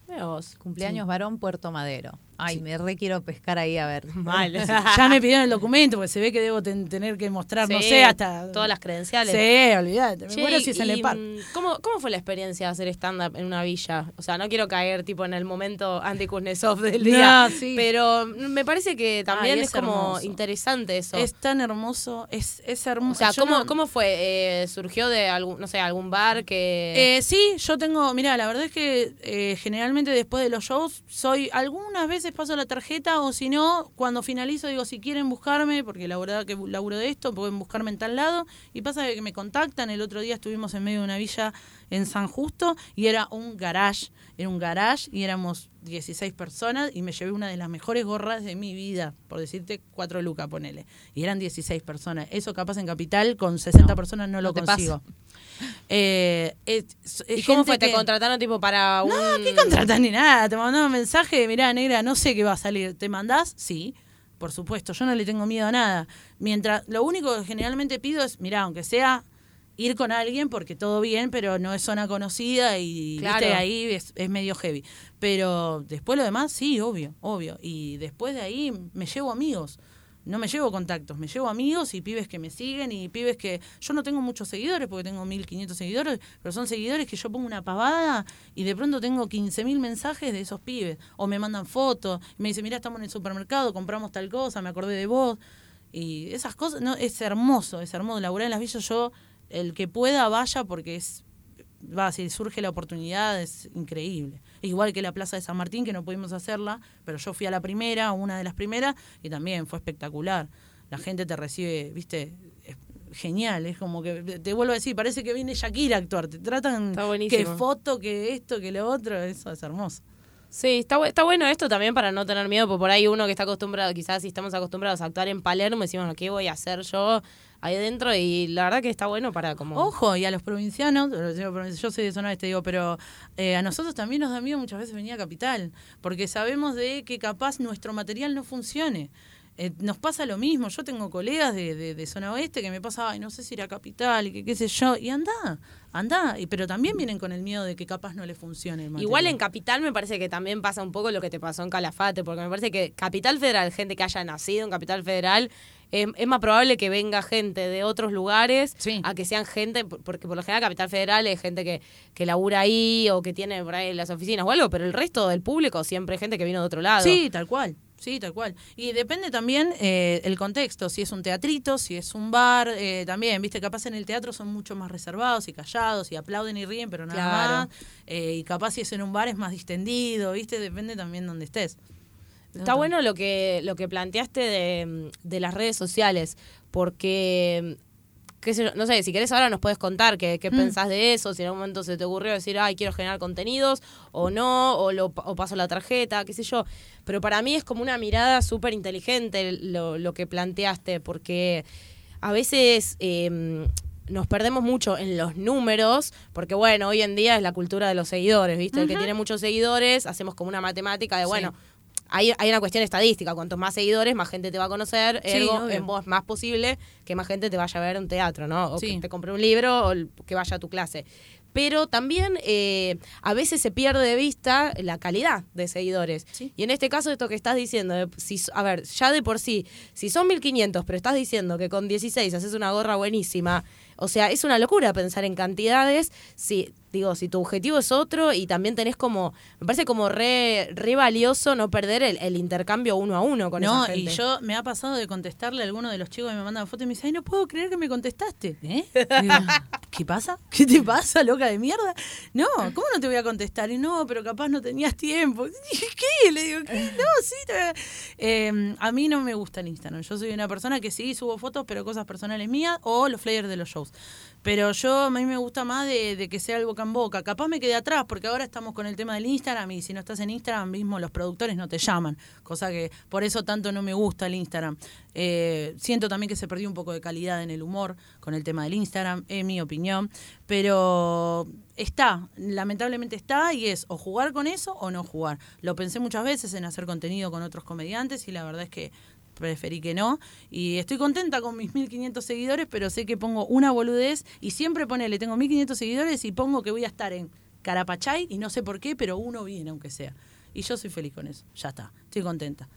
Vos.
Cumpleaños varón Puerto Madero. Ay, me re quiero pescar ahí a ver.
Mal.
ya me pidieron el documento porque se ve que debo ten- tener que mostrar, no
Sí,
sé, hasta...
todas las credenciales.
Sí, olvídate. Me muero
y-
si es en el par.
mm, ¿cómo, ¿Cómo fue la experiencia de hacer stand-up en una villa? O sea, no quiero caer tipo en el momento anti-Kuznetsov del
No,
día,
sí.
pero me parece que también
Ay,
es,
es
como interesante eso.
Es tan hermoso, es, es hermoso.
o sea,
Yo
¿cómo,
no-
¿cómo fue? Eh, ¿Surgió de algún, no sé, algún bar que...?
Eh, sí, yo tengo, mira, la verdad es que eh, generalmente después de los shows soy, algunas veces paso la tarjeta o si no, cuando finalizo digo, si quieren buscarme, porque la verdad que laburo de esto, pueden buscarme en tal lado, y pasa que me contactan, el otro día estuvimos en medio de una villa en San Justo y era un garage, era un garage y éramos 16 personas y me llevé una de las mejores gorras de mi vida, por decirte cuatro lucas, ponele, y eran 16 personas, eso capaz en Capital con 60 personas no lo
no
consigo. Eh,
¿Y cómo fue? ¿Te
que-
contrataron tipo para un...?
No, ¿qué contratan ni nada? Te mandaron un mensaje, mirá, negra, no sé qué va a salir. ¿Te mandás? Sí, por supuesto, yo no le tengo miedo a nada. Mientras, lo único que generalmente pido es, mirá, aunque sea ir con alguien, porque todo bien, pero no es zona conocida y
Claro.
viste, ahí es, es medio heavy. Pero después lo demás, sí, obvio, obvio. Y después de ahí me llevo amigos. No me llevo contactos, me llevo amigos y pibes que me siguen y pibes que yo no tengo muchos seguidores porque tengo 1500 seguidores, pero son seguidores que yo pongo una pavada y de pronto tengo 15.000 mensajes de esos pibes o me mandan fotos, y me dicen, "Mira, estamos en el supermercado, compramos tal cosa, me acordé de vos." Y esas cosas, no, es hermoso, es hermoso laburar en las villas yo el que pueda vaya porque es va, si surge la oportunidad es increíble. Igual que la Plaza de San Martín, que no pudimos hacerla, pero yo fui a la primera, una de las primeras, y también fue espectacular. La gente te recibe, viste, es genial, es como que, te vuelvo a decir, parece que viene Shakira a actuar, te tratan que foto, que esto, que lo otro, eso es hermoso.
Sí, está, está bueno esto también para no tener miedo, porque por ahí uno que está acostumbrado, quizás si estamos acostumbrados a actuar en Palermo, decimos, ¿qué voy a hacer yo ahí dentro? Y la verdad que está bueno para como...
Ojo, y a los provincianos, yo soy de zona este, digo, pero eh, a nosotros también nos da miedo muchas veces venir a Capital, porque sabemos de que capaz nuestro material no funcione. Eh, nos pasa lo mismo, yo tengo colegas de, de, de zona oeste que me pasa, ay, no sé si ir a Capital y que qué sé yo, y anda, anda, y, pero también vienen con el miedo de que capaz no le funcione el.
Igual en Capital me parece que también pasa un poco lo que te pasó en Calafate, porque me parece que Capital Federal, gente que haya nacido en Capital Federal, eh, es más probable que venga gente de otros lugares
Sí.
a que sean gente, por- porque por lo general Capital Federal es gente que, que labura ahí o que tiene por ahí las oficinas o algo, pero el resto del público siempre es gente que vino de otro lado.
Sí, tal cual. Sí, tal cual. Y depende también eh, el contexto, si es un teatrito, si es un bar, eh, también, viste, capaz en el teatro son mucho más reservados y callados y aplauden y ríen, pero nada
Claro.
más. Eh, y capaz si es en un bar es más distendido, viste, depende también donde estés.
Está bueno lo que, lo que planteaste de, de las redes sociales, porque, qué sé yo, no sé, si querés ahora nos puedes contar qué, qué pensás de eso, si en algún momento se te ocurrió decir, ay, quiero generar contenidos, o no, o, lo, o paso la tarjeta, qué sé yo. Pero para mí es como una mirada súper inteligente lo, lo que planteaste, porque a veces... eh, nos perdemos mucho en los números, porque bueno, hoy en día es la cultura de los seguidores, ¿viste? El que tiene muchos seguidores, hacemos como una matemática de,
Sí.
Hay, hay una cuestión estadística, cuantos más seguidores, más gente te va a conocer,
Sí,
ergo,
obvio.
en vos más posible que más gente te vaya a ver un teatro, ¿no? O
Sí.
que te compre un libro o que vaya a tu clase. Pero también eh, a veces se pierde de vista la calidad de seguidores.
Sí.
Y en este caso, esto que estás diciendo, si, a ver, ya de por sí, si son 1500, pero estás diciendo que con 16 haces una gorra buenísima, O sea, es una locura pensar en cantidades. Si, digo, si tu objetivo es otro y también tenés como, me parece como re, re valioso no perder el, el intercambio uno a uno con
No,
esa gente.
y yo me ha pasado de contestarle a alguno de los chicos que me mandan fotos y me dice, ay, no puedo creer que me contestaste. ¿Eh? Digo, ¿Qué pasa? ¿Qué te pasa, loca de mierda? No, ¿cómo no te voy a contestar? Y no, pero capaz no tenías tiempo. ¿Qué? Le digo, ¿qué? No, sí. te voy a-". Eh, a mí no me gusta el Instagram. Yo soy una persona que sí subo fotos, pero cosas personales mías o los flyers de los shows. Pero yo a mí me gusta más de, que sea el boca en boca. Capaz me quedé atrás porque ahora estamos con el tema del Instagram y si no estás en Instagram mismo los productores no te llaman. Cosa que por eso tanto no me gusta el Instagram. Eh, siento también que se perdió un poco de calidad en el humor con el tema del Instagram, en mi opinión. Pero está, lamentablemente está y es o jugar con eso o no jugar. Lo pensé muchas veces en hacer contenido con otros comediantes y la verdad es que preferí que no. Y estoy contenta con mis 1500 seguidores, pero sé que pongo una boludez y siempre ponele, tengo 1500 seguidores y pongo que voy a estar en Carapachay y no sé por qué, pero uno viene aunque sea. Y yo soy feliz con eso, ya está, estoy contenta.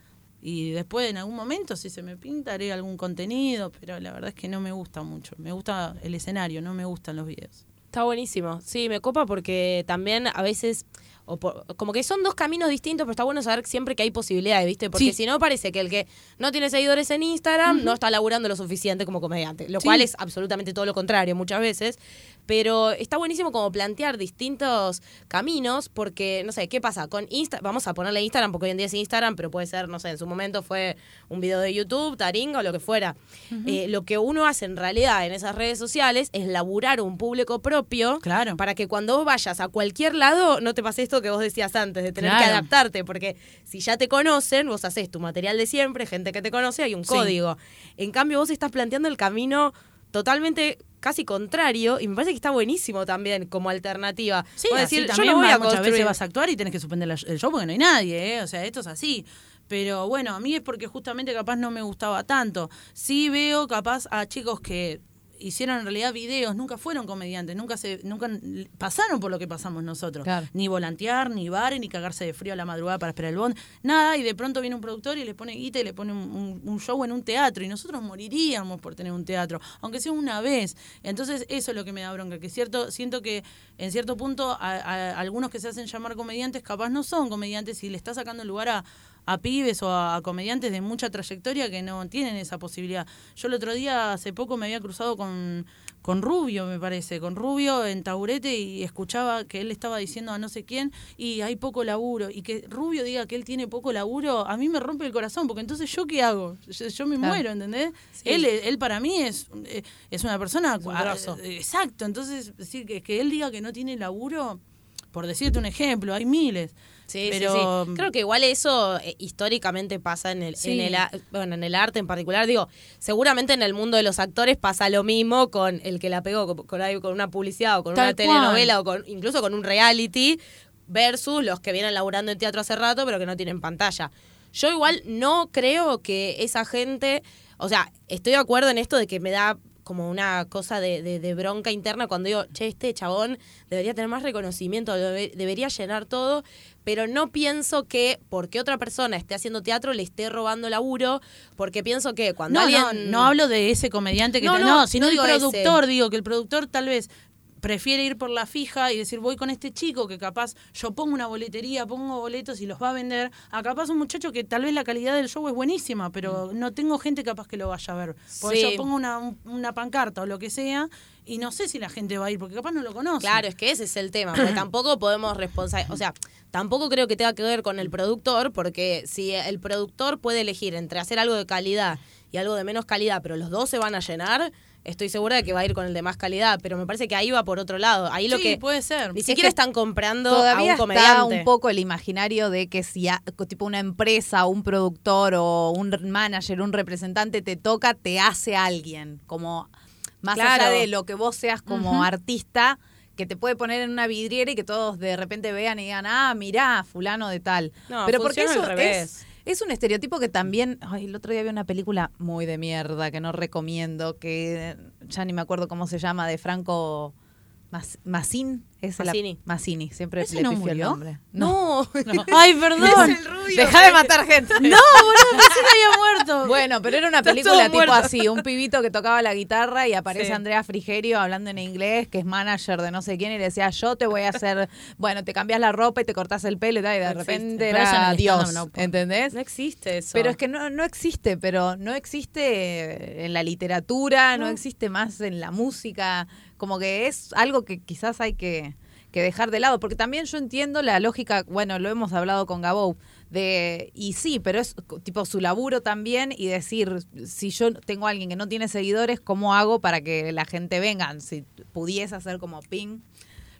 Y después en algún momento, si se me pinta, haré algún contenido, pero la verdad es que no me gusta mucho. Me gusta el escenario, no me gustan los videos.
Está buenísimo. Sí, me copa porque también a veces, o por- como que son dos caminos distintos, pero está bueno saber siempre que hay posibilidades, ¿viste? Porque
Sí.
si no, parece que el que no tiene seguidores en Instagram no está laburando lo suficiente como comediante, lo
Sí.
cual es absolutamente todo lo contrario muchas veces. Pero está buenísimo como plantear distintos caminos, porque, no sé, ¿qué pasa? Con Insta, vamos a ponerle Instagram, porque hoy en día es Instagram, pero puede ser, no sé, en su momento fue un video de YouTube, Taringa o lo que fuera. Eh, lo que uno hace en realidad en esas redes sociales es laburar un público propio
Claro.
para que cuando vos vayas a cualquier lado no te pase esto que vos decías antes, de tener que adaptarte, porque si ya te conocen, vos haces tu material de siempre, gente que te conoce, hay un
Sí.
código. En cambio, vos estás planteando el camino totalmente casi contrario y me parece que está buenísimo también como alternativa.
Sí, así
decir, yo
también
no voy a
muchas
construir
veces vas a actuar y tenés que suspender el show porque no hay nadie, ¿eh? O sea, esto es así. Pero bueno, a mí es porque justamente capaz no me gustaba tanto. Sí veo capaz a chicos que hicieron en realidad videos, nunca fueron comediantes, nunca se nunca pasaron por lo que pasamos nosotros.
Claro.
Ni volantear, ni bares, ni cagarse de frío a la madrugada para esperar el bond, nada, y de pronto viene un productor y le pone guita y le pone un, un- un show en un teatro, y nosotros moriríamos por tener un teatro, aunque sea una vez. Entonces, eso es lo que me da bronca, que cierto, siento que en cierto punto a, a- algunos que se hacen llamar comediantes capaz no son comediantes y le está sacando el lugar a, a pibes o a, a comediantes de mucha trayectoria que no tienen esa posibilidad. Yo el otro día, hace poco, me había cruzado con, con Rubio, me parece, con Rubio en Taburete y escuchaba que él estaba diciendo a no sé quién y hay poco laburo. Y que Rubio diga que él tiene poco laburo, a mí me rompe el corazón, porque entonces yo qué hago? Yo, yo me
Claro.
muero, ¿entendés? Él, él para mí es, eh, es una persona...
un
eh, Exacto, entonces decir que, que él diga que no tiene laburo, por decirte un ejemplo, hay miles.
Sí,
pero,
sí, sí. Creo que igual eso eh, históricamente pasa en el, en bueno, en el arte en particular. Digo, seguramente en el mundo de los actores pasa lo mismo con el que la pegó con, una publicidad o con
Tal
una telenovela o con incluso con un reality versus los que vienen laburando en teatro hace rato pero que no tienen pantalla. Yo igual no creo que esa gente, o sea, estoy de acuerdo en esto de que me da como una cosa de, de- de bronca interna cuando digo, che, este chabón debería tener más reconocimiento, debe- debería llenar todo, pero no pienso que porque otra persona esté haciendo teatro le esté robando laburo, porque pienso que cuando
No,
alguien...
no, no hablo de ese comediante que
No,
te-
no,
no, sino
no
del
ese.
productor, digo que el productor tal vez prefiere ir por la fija y decir voy con este chico que capaz yo pongo una boletería, pongo boletos y los va a vender, a capaz un muchacho que tal vez la calidad del show es buenísima, pero no tengo gente capaz que lo vaya a ver. Porque
Sí.
yo pongo una, un- una pancarta o lo que sea y no sé si la gente va a ir porque capaz no lo conoce.
Claro, es que ese es el tema, porque tampoco podemos responsabilizar, o sea, tampoco creo que tenga que ver con el productor, porque si el productor puede elegir entre hacer algo de calidad y algo de menos calidad, pero los dos se van a llenar, estoy segura de que va a ir con el de más calidad, pero me parece que ahí va por otro lado, ahí lo
Sí,
que
puede ser.
ni
Es
siquiera
que
están comprando a
Todavía
un comediante.
está un poco el imaginario de que si a- tipo una empresa, un productor o un manager, un representante te toca, te hace alguien. Como más
Claro.
allá de lo que vos seas como artista, que te puede poner en una vidriera y que todos de repente vean y digan, ah, mirá, fulano de tal.
No,
Pero porque eso
al revés.
es, es un estereotipo que también, ay, el otro día vi una película muy de mierda que no recomiendo, que ya ni me acuerdo cómo se llama, de Franco Mas- Massín. Es la-
Massini.
Massini, siempre
¿Ese
le
no
el
murió?
nombre.
No,
Ay, perdón.
Deja de matar gente.
No, boludo, que había muerto.
Bueno, pero era una
Está
película tipo
muerto.
así, un pibito que tocaba la guitarra y aparece
Sí.
Andrea Frigerio hablando en inglés, que es manager de no sé quién, y le decía, yo te voy a hacer, bueno, te cambias la ropa y te cortas el pelo y tal, y de repente era Dios. ¿entendés?
No existe eso.
Pero es que no, no existe, pero no existe en la literatura, no. existe más en la música, como que es algo que quizás hay que, que dejar de lado, porque también yo entiendo la lógica, bueno, lo hemos hablado con Gabou, de, y sí, pero es tipo su laburo también y decir, si yo tengo a alguien que no tiene seguidores, ¿cómo hago para que la gente venga? Si pudiese hacer como ping.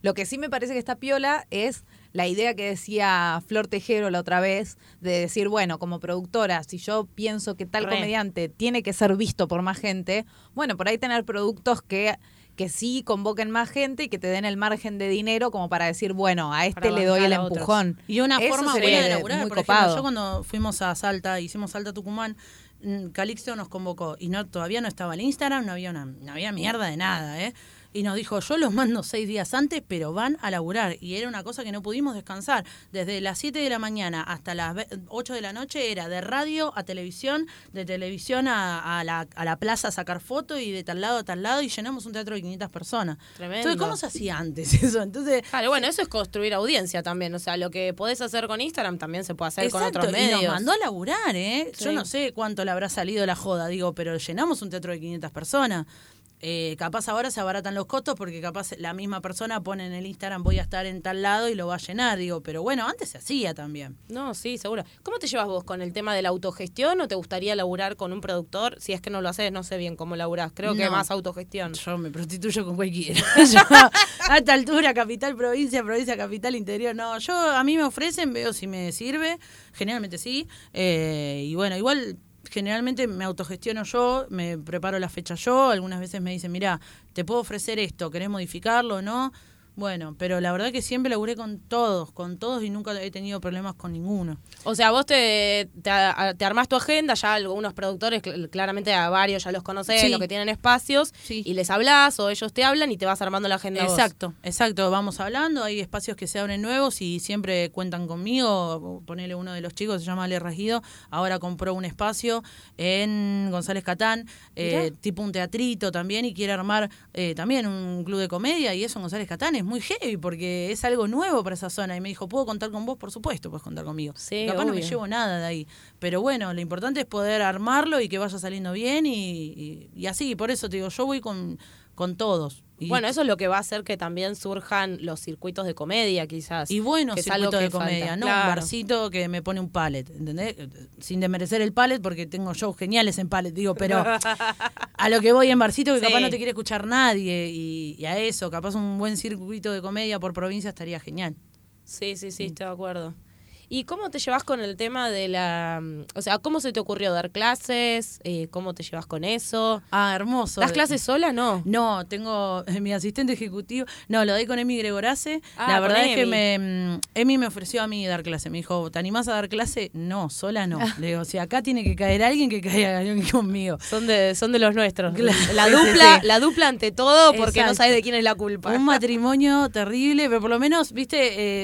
Lo que sí me parece que está piola es la idea que decía Flor Tejero la otra vez, de decir, bueno, como productora, si yo pienso que tal
Re.
comediante tiene que ser visto por más gente, bueno, por ahí tener productos que, que sí convoquen más gente y que te den el margen de dinero como para decir, bueno, a este le doy el
otros.
empujón.
Y una
Eso
forma buena de laburar.
muy
por
copado.
ejemplo, yo cuando fuimos a Salta, hicimos Salta Tucumán, mm, Calixto nos convocó y no todavía no estaba el Instagram, no había una, no había mierda de nada, ¿eh? Y nos dijo, yo los mando seis días antes, pero van a laburar. Y era una cosa que no pudimos descansar. Desde las 7 de la mañana hasta las ve- 8 de la noche era de radio a televisión, de televisión a, a la, a la plaza a sacar fotos y de tal lado a tal lado y llenamos un teatro de 500 personas.
Tremendo.
Entonces, ¿cómo se hacía antes eso? Entonces,
Claro, bueno, eso es construir audiencia también. O sea, lo que podés hacer con Instagram también se puede hacer con otros medios.
Y nos mandó a laburar, ¿eh? Yo no sé cuánto le habrá salido la joda, digo, pero llenamos un teatro de 500 personas. Eh, capaz ahora se abaratan los costos porque capaz la misma persona pone en el Instagram voy a estar en tal lado y lo va a llenar, digo, pero bueno, antes se hacía también.
No, sí, seguro. ¿Cómo te llevas vos con el tema de la autogestión o te gustaría laburar con un productor? Si es que no lo haces, no sé bien cómo laburás. Creo que
No.
más autogestión.
Yo me prostituyo con cualquiera. Yo, a esta altura, capital, provincia, provincia, capital, interior. No, yo a mí me ofrecen, veo si me sirve. Generalmente sí. Eh, y bueno, igual generalmente me autogestiono yo, me preparo la fecha yo. Algunas veces me dicen, mira, te puedo ofrecer esto, ¿querés modificarlo o no? Bueno, pero la verdad que siempre laburé con todos, con todos y nunca he tenido problemas con ninguno.
O sea, vos te, te, te armás tu agenda, ya algunos productores, cl- claramente a varios ya los conocés,
Sí.
los que tienen espacios,
Sí.
y les hablas o ellos te hablan y te vas armando la agenda vos.
Exacto, exacto. Vamos hablando, hay espacios que se abren nuevos y siempre cuentan conmigo. Ponele uno de los chicos, se llama Ale Regido, ahora compró un espacio en González Catán, eh, tipo un teatrito también, y quiere armar eh, también un club de comedia, y eso en González Catán es muy heavy porque es algo nuevo para esa zona. Y me dijo, ¿puedo contar con vos? Por supuesto, puedes contar conmigo.
Sí,
Capaz no me llevo nada de ahí. Pero bueno, lo importante es poder armarlo y que vaya saliendo bien y, y, y así. Por eso te digo, yo voy con, con todos. Y-
Bueno, eso es lo que va a hacer que también surjan los circuitos de comedia, quizás.
Y bueno,
que es
circuito
algo que
de comedia, no
Claro.
un barcito que me pone un pallet, ¿entendés? Sin desmerecer el pallet porque tengo shows geniales en pallet, digo, pero a lo que voy en barcito que capaz no te quiere escuchar nadie y, y a eso, capaz un buen circuito de comedia por provincia estaría genial.
Sí, sí, sí, estoy de acuerdo. ¿Y cómo te llevas con el tema de la... mm, O sea, ¿cómo se te ocurrió dar clases? Eh, ¿Cómo te llevas con eso?
Ah, hermoso.
¿Das clases sola? No.
No, tengo mi asistente ejecutivo. No, lo doy con Emi Gregorace.
Ah,
la verdad es que me, mm, Emi me ofreció a mí dar clase. Me dijo, ¿te animás a dar clase? No, sola no. Le digo, si acá tiene que caer alguien, que caiga alguien conmigo.
Son de, son de los nuestros.
Claro.
La
sí,
dupla,
sí.
la dupla ante todo porque no sabes de quién es la culpa.
Un matrimonio terrible, pero por lo menos, viste,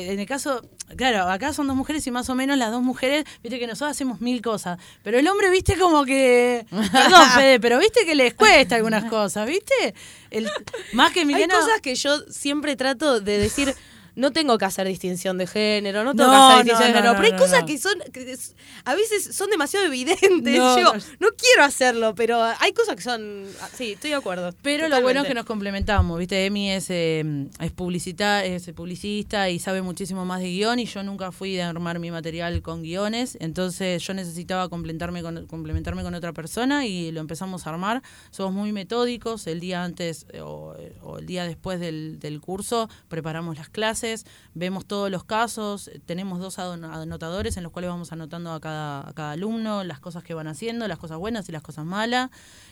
eh, en el caso, claro, acá son dos mujeres y más o menos las dos mujeres, viste que nosotros hacemos mil cosas, pero el hombre, viste, como que, perdón, Fede, pero viste que les cuesta algunas cosas, viste, el, más que
Hay
Emiliano,
cosas que yo siempre trato de decir. No tengo que hacer distinción de género, no tengo
No,
que hacer distinción
no,
de género.
no,
pero hay cosas que son. que a veces son demasiado evidentes.
No,
yo
no.
quiero hacerlo, pero hay cosas que son. ah, Sí, estoy de acuerdo.
Pero lo bueno es que nos complementamos, ¿viste? Emi es, eh, es, publicita, es publicista y sabe muchísimo más de guion y yo nunca fui de armar mi material con guiones, entonces yo necesitaba complementarme con, complementarme con otra persona y lo empezamos a armar. Somos muy metódicos, el día antes eh, o, eh, o el día después del, del curso preparamos las clases, vemos todos los casos, tenemos dos anotadores en los cuales vamos anotando a cada, a cada alumno las cosas que van haciendo, las cosas buenas y las cosas malas.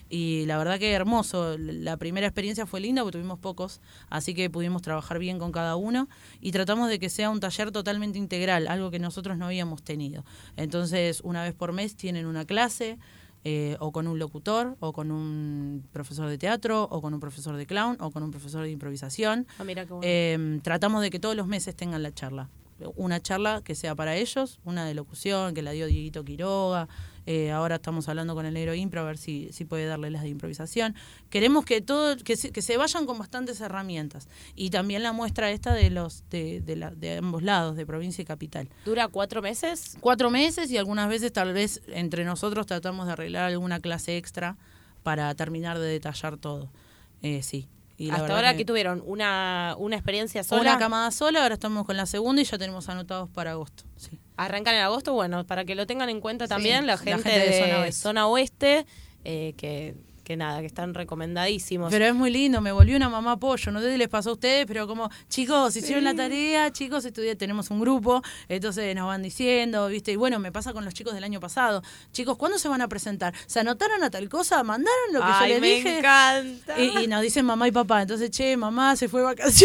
Y la verdad que hermoso. La primera experiencia fue linda porque tuvimos pocos, así que pudimos trabajar bien con cada uno y tratamos de que sea un taller totalmente integral, algo que nosotros no habíamos tenido. Entonces, una vez por mes tienen una clase. Eh, o con un locutor, o con un profesor de teatro, o con un profesor de clown, o con un profesor de improvisación.
Ah, mira qué bueno.
Eh, tratamos de que todos los meses tengan la charla. una charla que sea para ellos, una de locución que la dio Dieguito Quiroga. Eh, ahora estamos hablando con el negro Impro a ver si, si puede darle las de improvisación. Queremos que todo, que se, que se vayan con bastantes herramientas. Y también la muestra esta de los de, de, la- de ambos lados, de provincia y capital.
¿Dura cuatro meses?
Cuatro meses y algunas veces tal vez entre nosotros tratamos de arreglar alguna clase extra para terminar de detallar todo. Eh, sí. Y
Hasta ahora
que-
que tuvieron una, una experiencia sola.
una camada sola, ahora estamos con la segunda y ya tenemos anotados para agosto. Sí.
Arrancan en agosto, bueno, para que lo tengan en cuenta también la
la
gente,
gente de
de,
Zona
zona
Oeste.
oeste, eh, que, que nada, que están recomendadísimos.
Pero es muy lindo, me volvió una mamá pollo. No sé si les pasó a ustedes, pero como, chicos, hicieron la tarea, chicos, estudié, tenemos un grupo, entonces nos van diciendo, ¿viste? Y bueno, me pasa con los chicos del año pasado. Chicos, ¿cuándo se van a presentar? ¿Se anotaron a tal cosa? ¿Mandaron lo que
Ay,
yo les
me
dije?
encanta.
Y, y nos dicen mamá y papá. Entonces, che, mamá se fue de vacaciones.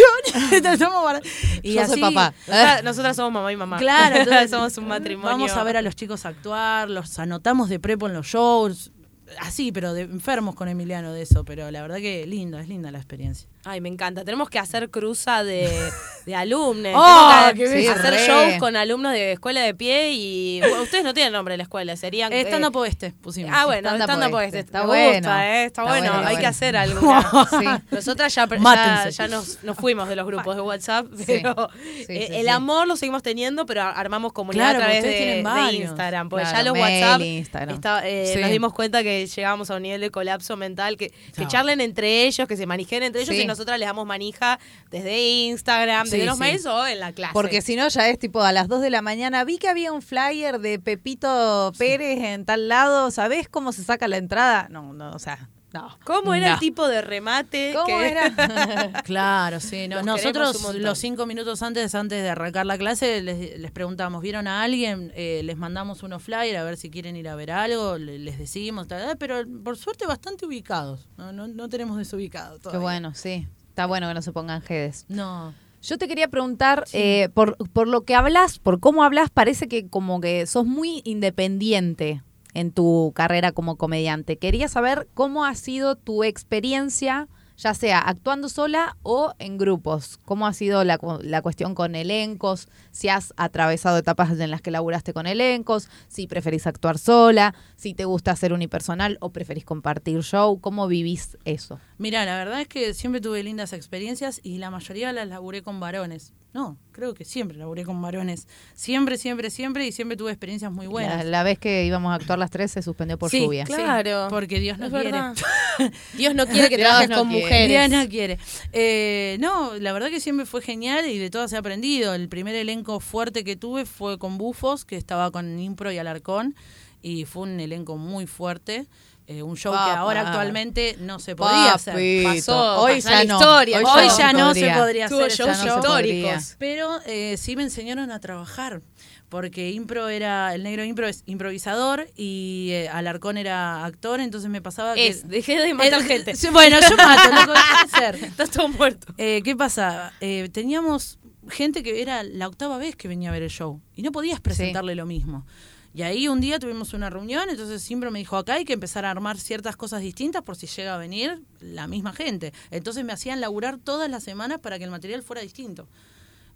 Y
Yo soy
así-
papá.
Nosotras, nosotras somos mamá y mamá.
Claro, entonces
somos un matrimonio.
Vamos a ver a los chicos actuar, los anotamos de prepo en los shows. Así, pero de enfermos con Emiliano de eso. Pero la verdad que lindo, es linda la experiencia.
Ay, me encanta. Tenemos que hacer cruza de, de alumnos.
Oh,
Tenemos que hacer
re.
shows con alumnos de escuela de pie y bueno, ustedes no tienen nombre de la escuela, serían
Eh,
eh,
Stand-up oeste pusimos.
Ah, bueno,
Stand-up
stand-up
oeste.
oeste.
Está
Me
bueno.
gusta, eh, está,
Está
bueno. Hay que hacer.
Sí.
Nosotras ya, ya, ya nos, nos fuimos de los grupos de WhatsApp, pero
Sí,
eh, el amor lo seguimos teniendo, pero armamos comunidad
Claro,
a través de. Instagram. Porque
Claro,
ya los WhatsApp
Instagram.
está- eh, nos dimos cuenta que llegábamos a un nivel de colapso mental, que, que charlen entre ellos, que se manejen entre ellos nosotras les damos manija desde Instagram, desde
Sí,
los
sí.
mails o en la clase.
Porque si no, ya es tipo a las 2 de la mañana. Vi que había un flyer de Pepito Pérez en tal lado. ¿Sabés cómo se saca la entrada? No, no, o sea, no.
¿Cómo era
No.
el tipo de remate?
¿Cómo
que-
era?
Claro, sí. no- nosotros los cinco minutos antes, antes de arrancar la clase, les, les preguntamos, ¿vieron a alguien? Eh, les mandamos unos flyers a ver si quieren ir a ver algo, le- les decimos, tal, pero por suerte bastante ubicados. No, no, no tenemos desubicados
Qué
todavía.
bueno, sí. Está bueno que no se pongan jedes.
No.
Yo te quería preguntar, eh, por, por lo que hablas, por cómo hablas, parece que como que sos muy independiente en tu carrera como comediante. Quería saber cómo ha sido tu experiencia, ya sea actuando sola o en grupos. ¿Cómo ha sido la, la cuestión con elencos? Si has atravesado etapas en las que laburaste con elencos, si preferís actuar sola, si te gusta ser unipersonal o preferís compartir show. ¿Cómo vivís eso?
Mira, la verdad es que siempre tuve lindas experiencias y la mayoría las laburé con varones. No, creo que siempre laburé con varones. Siempre, siempre, siempre y siempre tuve experiencias muy buenas.
La, la vez que íbamos a actuar las tres se suspendió por
Sí,
lluvia.
sí,
Claro.
porque Dios no
Es
quiere.
verdad. Dios no quiere que
Dios
trabajes
no
con
quiere.
mujeres.
Diana quiere. Eh, no, la verdad que siempre fue genial y de todas he aprendido. El primer elenco fuerte que tuve fue con Bufos, que estaba con Impro y Alarcón, y fue un elenco muy fuerte. Eh, un show que ahora actualmente no se podía hacer.
Pasó,
hoy
pasó
ya
la
no.
historia.
Hoy,
Hoy
ya,
no
podría.
se podría
Tuvo
hacer
shows
no
históricos.
Pero eh, sí me enseñaron a trabajar, porque Impro era, el negro Impro es improvisador y eh, Alarcón era actor, entonces me pasaba que...
Es, dejé de matar gente.
Bueno, yo mato, déjame ser.
Estás todo muerto.
Eh, ¿Qué pasa? Eh, teníamos gente que era la octava vez que venía a ver el show y no podías presentarle lo mismo. Y ahí un día tuvimos una reunión, entonces siempre me dijo, acá hay que empezar a armar ciertas cosas distintas por si llega a venir la misma gente. Entonces me hacían laburar todas las semanas para que el material fuera distinto.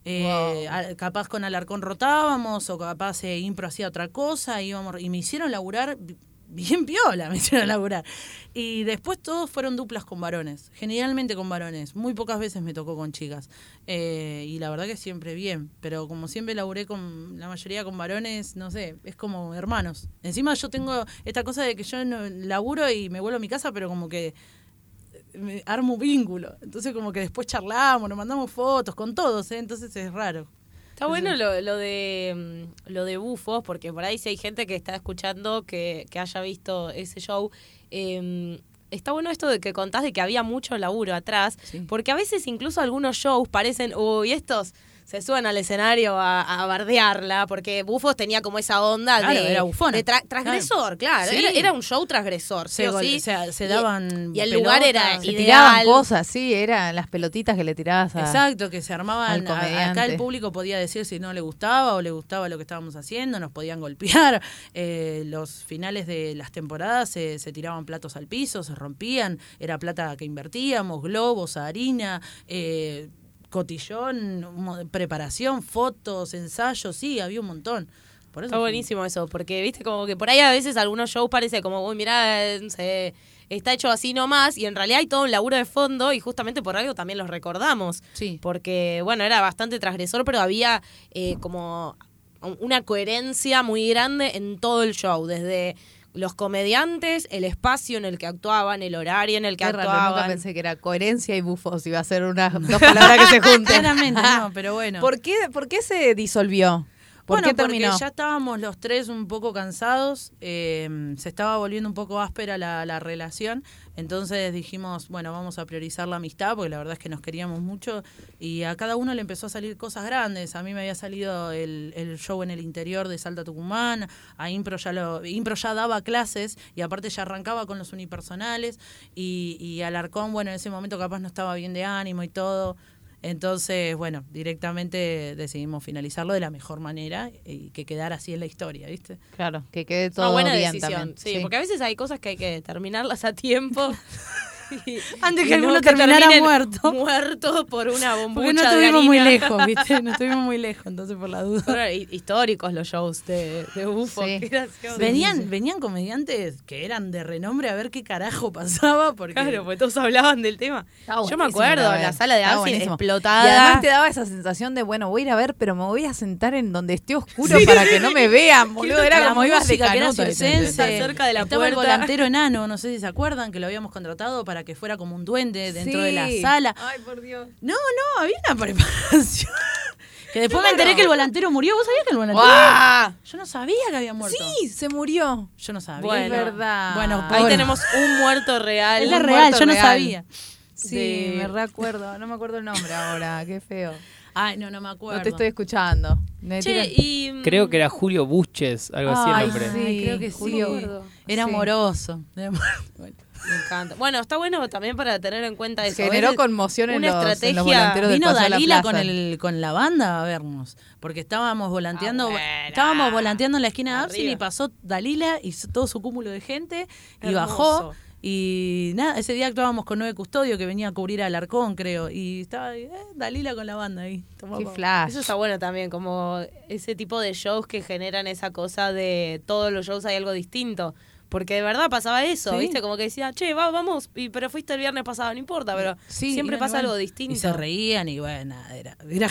Eh, a- capaz con Alarcón rotábamos o capaz eh, Impro hacía otra cosa íbamos, y me hicieron laburar bien piola, me hicieron laburar. Y después todos fueron duplas con varones, generalmente con varones, muy pocas veces me tocó con chicas. Eh, y la verdad que siempre bien, pero como siempre laburé con la mayoría con varones, no sé, es como hermanos. Encima yo tengo esta cosa de que yo laburo y me vuelvo a mi casa, pero como que me armo vínculo. Entonces como que después charlamos, nos mandamos fotos con todos, ¿eh? entonces es raro.
Está bueno lo, lo de mm, lo de bufos, porque por ahí si hay gente que está escuchando que, que haya visto ese show. eh, está bueno esto de que contás de que había mucho laburo atrás,
Sí.
porque a veces incluso algunos shows parecen, uy, estos se suben al escenario a, a bardearla, porque Bufos tenía como esa onda
Claro,
de,
era bufona.
de tra- transgresor, claro.
Sí.
Era, era un show transgresor, sí
Se,
o sí.
o sea, se
Y-
daban
y el lugar era.
Se
ideal.
tiraban cosas, sí, eran las pelotitas que le tirabas a...
Exacto, que se armaban. a- acá el público podía decir si no le gustaba o le gustaba lo que estábamos haciendo, nos podían golpear. Eh, los finales de las temporadas se, se tiraban platos al piso, se rompían, era plata que invertíamos, globos, harina. eh, cotillón, preparación, fotos, ensayos, sí, había un montón. Por eso
Está
fue-
buenísimo eso, porque viste como que por ahí a veces algunos shows parece como, uy, mirá, eh, no sé, está hecho así nomás, y en realidad hay todo un laburo de fondo, y justamente por algo también los recordamos.
Sí.
Porque, bueno, era bastante transgresor, pero había eh, como un- una coherencia muy grande en todo el show, desde los comediantes, el espacio en el que actuaban, el horario en el que
Qué raro,
actuaban.
nunca pensé que era coherencia y bufos, iba a ser unas dos palabras que se junten.
Claramente no, pero bueno.
¿Por qué, ¿Por qué se disolvió? ¿Por
bueno,
qué terminó?
porque ya estábamos los tres un poco cansados, eh, se estaba volviendo un poco áspera la, la relación, entonces dijimos, bueno, vamos a priorizar la amistad, porque la verdad es que nos queríamos mucho, y a cada uno le empezó a salir cosas grandes. A mí me había salido el, el show en el interior de Salta Tucumán, a Impro ya, lo, Impro ya daba clases, y aparte ya arrancaba con los unipersonales, y, y Alarcón, bueno, en ese momento capaz no estaba bien de ánimo y todo. Entonces, bueno, directamente decidimos finalizarlo de la mejor manera y que quedara así en la historia, ¿viste?
Claro, que quede
Una
todo
buena
bien
decisión,
también.
sí, porque a veces hay cosas que hay que terminarlas a tiempo. Y-
Antes que
no
alguno terminara muerto.
Muerto por una bombucha
Porque no
de
estuvimos muy lejos, ¿viste? No estuvimos muy lejos, entonces por la duda.
Fueron históricos los shows de, de Bufo.
Sí.
Venían, venían comediantes que eran de renombre a ver qué carajo pasaba, porque
Claro, pues todos hablaban del tema. Yo me acuerdo, la sala de
buenísimo.
explotada.
Y además te daba esa sensación de, bueno, voy a ir a ver, pero me voy a sentar en donde esté oscuro para que no me vean, boludo. Era
La
como ibas de
Estar cerca de la
estaba el
puerta.
volantero enano, no sé si se acuerdan, que lo habíamos contratado para que fuera como un duende dentro de la sala.
Ay, por Dios.
No, no, había una preparación. que después me enteré que el volantero murió. ¿Vos sabías que el volantero. Yo no sabía que había muerto.
Sí, se murió.
Yo no sabía.
Bueno,
es verdad.
Bueno,
Ahí tenemos un muerto real.
Es la real, yo no
real.
sabía.
Sí,
de-
me recuerdo. No me acuerdo el nombre ahora. Qué feo.
Ay, no, no me acuerdo.
No te estoy escuchando. Me
Che,
tiran-
y... mm,
Creo que era Julio Buches, algo así el
Ay,
nombre.
sí.
Ay, creo que
Julio.
sí. Era
Sí.
amoroso. Bueno.
Me encanta. Bueno, está bueno también para tener en cuenta eso.
Generó conmoción en
una
los, en los
estrategia-
volanteros del
Vino
la
Dalila con el con la banda a vernos, porque estábamos volanteando,
Ah,
estábamos volanteando en la esquina de
Arriba.
y pasó Dalila y todo su cúmulo de gente y
Hermoso.
bajó y nada, ese día actuábamos con Nueve Custodio que venía a cubrir al Arcón, creo, y estaba ahí, eh, Dalila con la banda ahí.
Qué flash.
Eso está bueno también, como ese tipo de shows que generan esa cosa de todos los shows hay algo distinto. Porque de verdad pasaba eso,
Sí.
¿viste? Como que decía, che, va, vamos, y, pero fuiste el viernes pasado, no importa, pero
Sí,
siempre pasa
igual.
algo distinto.
Y se reían y bueno, nada, era, era.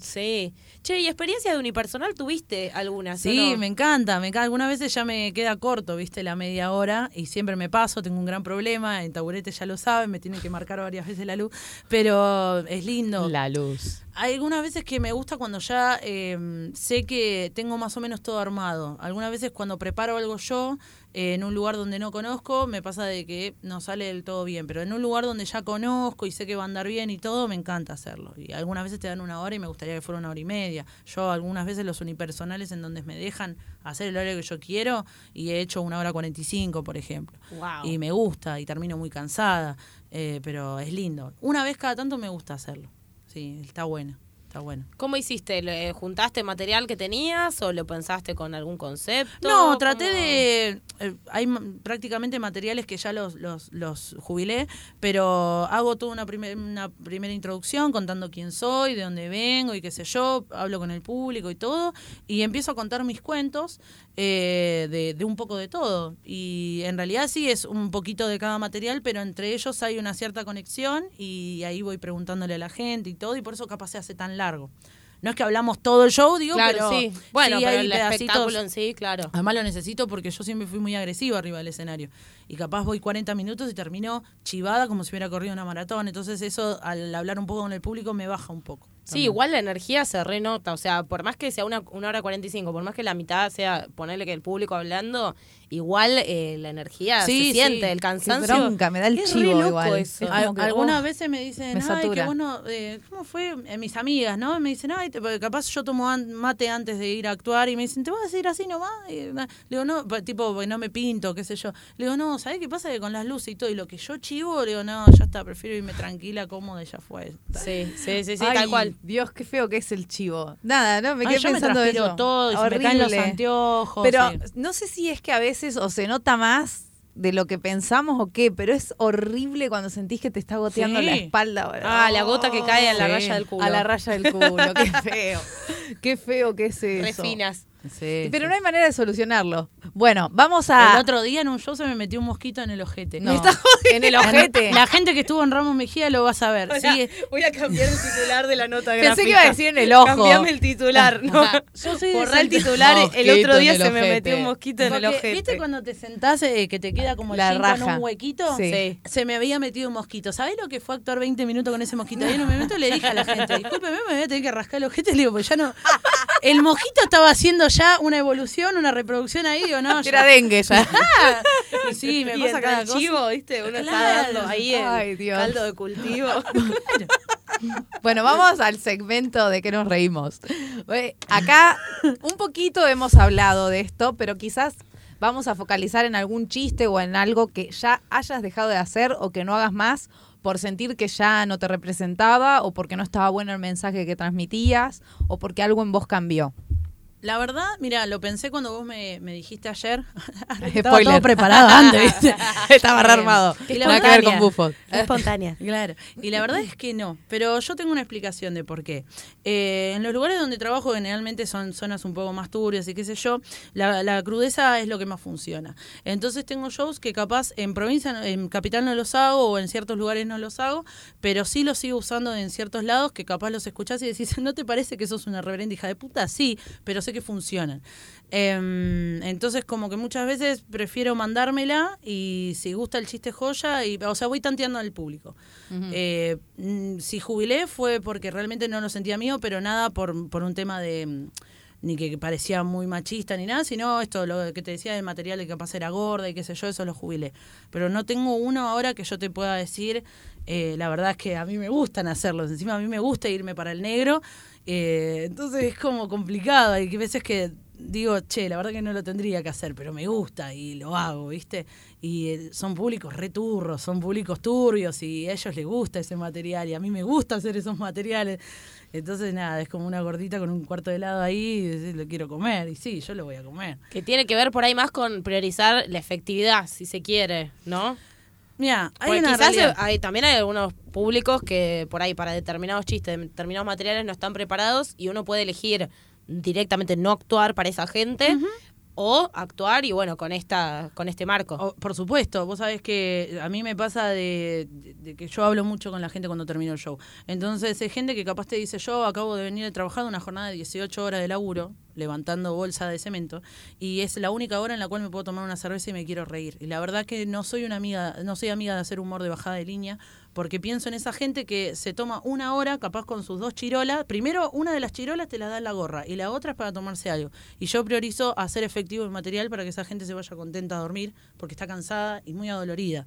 Sí. Che, ¿y experiencia de unipersonal tuviste alguna?
Sí, me encanta, me encanta. Algunas veces ya me queda corto, viste, la media hora y siempre me paso, tengo un gran problema, en taburete ya lo saben, me tienen que marcar varias veces la luz, pero es lindo.
La luz.
Hay algunas veces que me gusta cuando ya eh, sé que tengo más o menos todo armado. Algunas veces cuando preparo algo yo eh, en un lugar donde no conozco, me pasa de que no sale del todo bien. Pero en un lugar donde ya conozco y sé que va a andar bien y todo, me encanta hacerlo. Y algunas veces te dan una hora y me gustaría que fuera una hora y media. Yo algunas veces los unipersonales en donde me dejan hacer el horario que yo quiero y he hecho una hora 45, por ejemplo.
Wow.
Y me gusta y termino muy cansada, eh, pero es lindo. Una vez cada tanto me gusta hacerlo. Sí, está bueno, está bueno.
¿Cómo hiciste? ¿Le ¿Juntaste material que tenías o lo pensaste con algún concepto?
No, traté
¿Cómo?
de... eh, hay prácticamente materiales que ya los, los, los jubilé, pero hago toda una, primer- una primera introducción contando quién soy, de dónde vengo y qué sé yo, hablo con el público y todo, y empiezo a contar mis cuentos eh, de, de un poco de todo. Y en realidad sí es un poquito de cada material, pero entre ellos hay una cierta conexión y ahí voy preguntándole a la gente y todo, y por eso capaz se hace tan largo. No es que hablamos todo el show, digo,
Claro,
pero
sí. Bueno,
sí
pero el
pedacitos-
espectáculo en sí, claro.
Además lo necesito porque yo siempre fui muy agresiva arriba del escenario. Y capaz voy 40 minutos y termino chivada como si hubiera corrido una maratón. Entonces eso, al hablar un poco con el público, me baja un poco.
Sí, igual la energía se renota, o sea, por más que sea una, una hora 45, por más que la mitad sea ponerle que el público hablando, igual eh, la energía
Sí,
se
sí.
siente, el
Qué
cansancio.
bronca, me da el
es
chivo
loco
igual.
eso.
Es
Al-
como que,
algunas
oh,
veces me dicen,
me
ay,
satura".
qué bueno, eh, ¿cómo fue? Eh, mis amigas, ¿no? Me dicen, ay, te- porque capaz yo tomo an- mate antes de ir a actuar y me dicen, ¿te vas a decir así nomás? Y, na- le digo, no, tipo, porque no me pinto, qué sé yo. Le digo, no, ¿sabes qué pasa? Que con las luces y todo, y lo que yo chivo, le digo, no, ya está, prefiero irme tranquila, cómoda, ya fue.
Sí, sí, sí, sí,
Ay,
tal cual.
Dios, qué feo que es el chivo. Nada, no, me
Ay,
quedé
yo me
pensando
transpiro
eso.
todo, y se me caen los anteojos.
Pero
sí.
no sé si es que a veces o se nota más de lo que pensamos o qué, pero es horrible cuando sentís que te está goteando
Sí.
la espalda.
Ah, la gota que cae a la
Sí,
raya del culo.
A la raya del culo, qué feo. Qué feo que es eso.
Refinas.
Sí,
Pero
sí.
no hay manera de solucionarlo. Bueno, vamos a...
El otro día en un show se me metió un mosquito en el ojete.
No, en el ojete.
La gente que estuvo en Ramos Mejía lo va a saber. Sí,
Voy a cambiar el titular de la nota
Pensé que iba a decir en el ojo.
Cambiame el titular, ¿no?
yo soy de
Borrá el titular. el otro día
el
se me metió un mosquito en el ojete.
¿Viste cuando te sentás eh, que te queda como el
La
cinco en
raja.
un huequito?
Sí.
Sí.
Se me había metido un mosquito. ¿Sabés lo que fue actuar 20 minutos con ese mosquito? Y en un momento le dije a la gente, discúlpeme, me voy a tener que rascar el ojete. Le digo, pues ya no... El mosquito estaba haciendo ya una evolución, una reproducción ahí, digo, no, ya-
Era dengue ya.
Ah, y sí, me
Y
pasa cada cosa.
chivo, ¿viste? Uno está
Claro.
dando ahí el
Ay, Dios.
caldo de cultivo.
Bueno, vamos al segmento de que nos reímos. Eh, Acá un poquito hemos hablado de esto, pero quizás vamos a focalizar en algún chiste o en algo que ya hayas dejado de hacer o que no hagas más por sentir que ya no te representaba o porque no estaba bueno el mensaje que transmitías o porque algo en vos cambió.
La verdad, mira, lo pensé cuando vos me, me dijiste ayer. Estaba todo preparado antes, ¿viste?
Estaba rearmado. Nada que ver con bufos.
Espontánea.
Claro, y la verdad es que no, pero yo tengo una explicación de por qué. Eh, en los lugares donde trabajo generalmente son zonas un poco más turbias y qué sé yo, la, la crudeza es lo que más funciona. Entonces tengo shows que capaz en provincia, no- en capital no los hago o en ciertos lugares no los hago, pero sí los sigo usando en ciertos lados que capaz los escuchás y decís, ¿no te parece que sos una reverenda hija de puta? Sí, pero sé que funcionan. Em, entonces como que muchas veces prefiero mandármela y si gusta el chiste joya, y, o sea, voy tanteando al público. Eh, mm, si jubilé fue porque realmente no lo sentía mío, pero nada por, por un tema de ni que parecía muy machista ni nada, sino esto, lo que te decía del material de que capaz era gorda y qué sé yo, eso lo jubilé. Pero no tengo uno ahora que yo te pueda decir, eh, la verdad es que a mí me gustan hacerlos, encima a mí me gusta irme para el negro, eh, entonces es como complicado, hay veces que digo, che, la verdad que no lo tendría que hacer, pero me gusta y lo hago, ¿viste? Y eh, son públicos returros, son públicos turbios y a ellos les gusta ese material y a mí me gusta hacer esos materiales. Entonces, nada, es como una gordita con un cuarto de helado ahí y decís, lo quiero comer. Y sí, yo lo voy a comer.
Que tiene que ver por ahí más con priorizar la efectividad, si se quiere, ¿no?
Mira, hay
Porque
una
quizás hay, también hay algunos públicos que por ahí para determinados chistes, determinados materiales no están preparados y uno puede elegir directamente no actuar para esa gente o actuar y bueno, con esta con este marco.
Por supuesto, vos sabés que a mí me pasa de, que yo hablo mucho con la gente cuando termino el show. Entonces hay gente que capaz te dice, yo acabo de venir de trabajar una jornada de 18 horas de laburo, levantando bolsa de cemento, y es la única hora en la cual me puedo tomar una cerveza y me quiero reír. Y la verdad que no soy una amiga, no soy amiga de hacer humor de bajada de línea, porque pienso en esa gente que se toma una hora, capaz con sus dos chirolas. Primero, una de las chirolas te la da en la gorra y la otra es para tomarse algo. Y yo priorizo hacer efectivo el material para que esa gente se vaya contenta a dormir, porque está cansada y muy adolorida.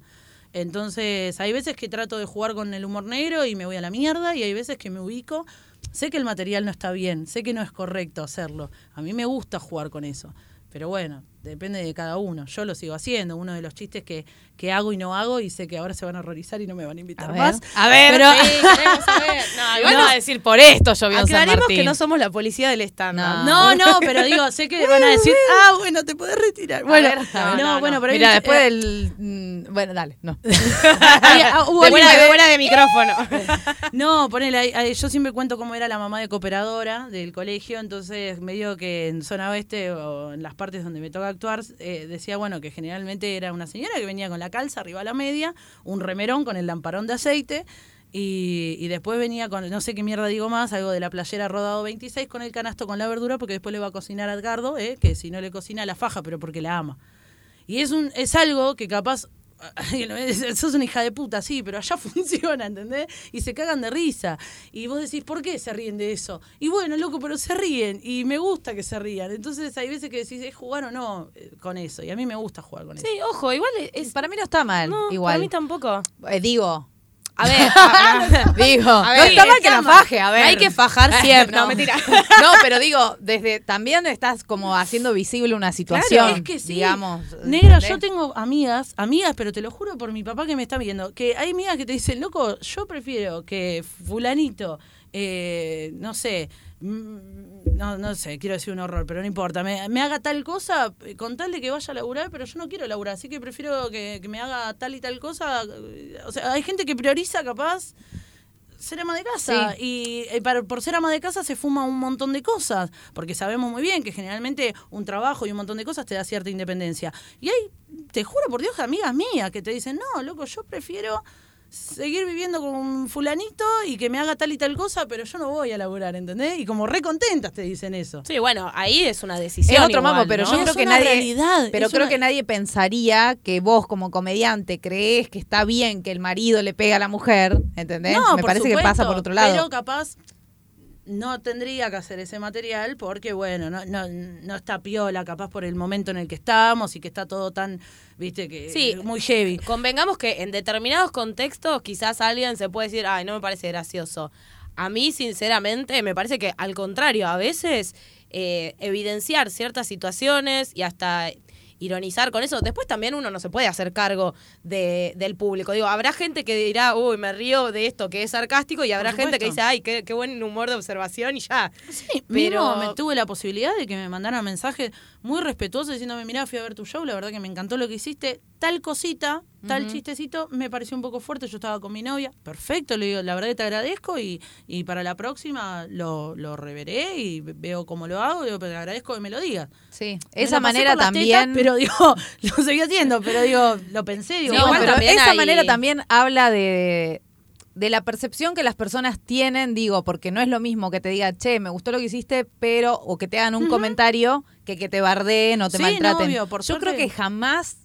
Entonces, hay veces que trato de jugar con el humor negro y me voy a la mierda, y hay veces que me ubico. Sé que el material no está bien, sé que no es correcto hacerlo. A mí me gusta jugar con eso. Pero bueno, depende de cada uno. Yo lo sigo haciendo. Uno de los chistes que, que hago y no hago, y sé que ahora se van a horrorizar y no me van a invitar
A ver.
más.
A ver,
Pero-
Sí, queremos saber. No, igual no-
a decir por esto llovió en San
aclaremos
Martín.
que no somos la policía del stand-up.
No, no, pero digo, sé que van a decir, ah, bueno, te puedes retirar. Bueno,
ver,
no, bueno, pero
Mira, después
eh,
del... mm, Bueno, dale, no.
ah, hubo que-
de de micrófono.
No, ponele, ahí- ahí, yo siempre cuento cómo era la mamá de cooperadora del colegio, entonces me digo que en zona oeste o en las partes donde me toca actuar, eh, decía, bueno, que generalmente era una señora que venía con la calza arriba a la media, un remerón con el lamparón de aceite, y, después venía con, no sé qué mierda digo más, algo de la playera rodado 26 con el canasto con la verdura, porque después le va a cocinar a Edgardo, eh, que si no le cocina la faja, pero porque la ama. Y es, un, es algo que capaz sos una hija de puta, sí, pero allá funciona, ¿entendés? Y se cagan de risa. Y vos decís, ¿por qué se ríen de eso? Y bueno, loco, pero se ríen. Y me gusta que se rían. Entonces hay veces que decís, ¿es jugar o no eh, con eso? Y a mí me gusta jugar con eso.
Sí, ojo, igual es.
Para mí no está mal,
no,
igual.
Para mí tampoco.
Eh, digo,
A ver, a- a-
digo,
A
no
ver,
está mal que la
está
faje, a ver.
Hay que fajar siempre. No, mentira.
No, pero digo, desde también estás como haciendo visible una situación,
es que sí.
digamos.
Negra,
¿entendés?
yo tengo amigas, amigas, pero te lo juro por mi papá que me está viendo, que hay amigas que te dicen, loco, yo prefiero que fulanito, eh, no sé, mm, no, no sé, quiero decir un horror, pero no importa, me, me haga tal cosa eh, con tal de que vaya a laburar, pero yo no quiero laburar, así que prefiero que, que me haga tal y tal cosa. eh, O sea, hay gente que prioriza capaz ser ama de casa y eh, para- por ser ama de casa se fuma un montón de cosas, porque sabemos muy bien que generalmente un trabajo y un montón de cosas te da cierta independencia. Y hay, te juro por Dios, amigas mías que te dicen, no, loco, yo prefiero seguir viviendo con un fulanito y que me haga tal y tal cosa, pero yo no voy a laburar, ¿entendés? Y como re contentas te dicen eso.
Sí, bueno, ahí es una decisión.
Es otro
igual,
mambo, pero
¿no?
yo
Es
creo que nadie.
realidad,
pero creo
una-
que nadie pensaría que vos, como comediante, crees que está bien que el marido le pega a la mujer. ¿Entendés?
No,
Me
por
parece que pasa por otro lado.
Pero capaz no tendría que hacer ese material porque, bueno, no, no, no está piola, capaz por el momento en el que estamos y que está todo tan, viste, que
Sí.
muy heavy.
Convengamos que en determinados contextos quizás alguien se puede decir, ay, no me parece gracioso. A mí, sinceramente, me parece que al contrario, a veces eh, evidenciar ciertas situaciones y hasta ironizar con eso. Después también uno no se puede hacer cargo de, del público. Digo, habrá gente que dirá, uy, me río de esto que es sarcástico y habrá gente que dice, ay, qué, qué buen humor de observación y ya.
Sí,
pero
me tuve la posibilidad de que me mandaran mensajes muy respetuosos diciéndome, mira, fui a ver tu show, la verdad que me encantó lo que hiciste, tal cosita, tal chistecito, me pareció un poco fuerte, yo estaba con mi novia, perfecto, le digo, la verdad que te agradezco y, y para la próxima lo, lo reveré y veo cómo lo hago, digo, pero te agradezco que me lo digas.
Sí,
Me
esa manera también.
tetas, pero digo, lo seguí haciendo, pero digo, lo pensé, digo,
Sí,
No,
igual
pero
también
esa
hay-
manera también habla de, de la percepción que las personas tienen, digo, porque no es lo mismo que te diga, che, me gustó lo que hiciste, pero, o que te hagan un comentario, que que te bardeen o te
Sí, no,
maltraten.
obvio, por
Yo creo que jamás,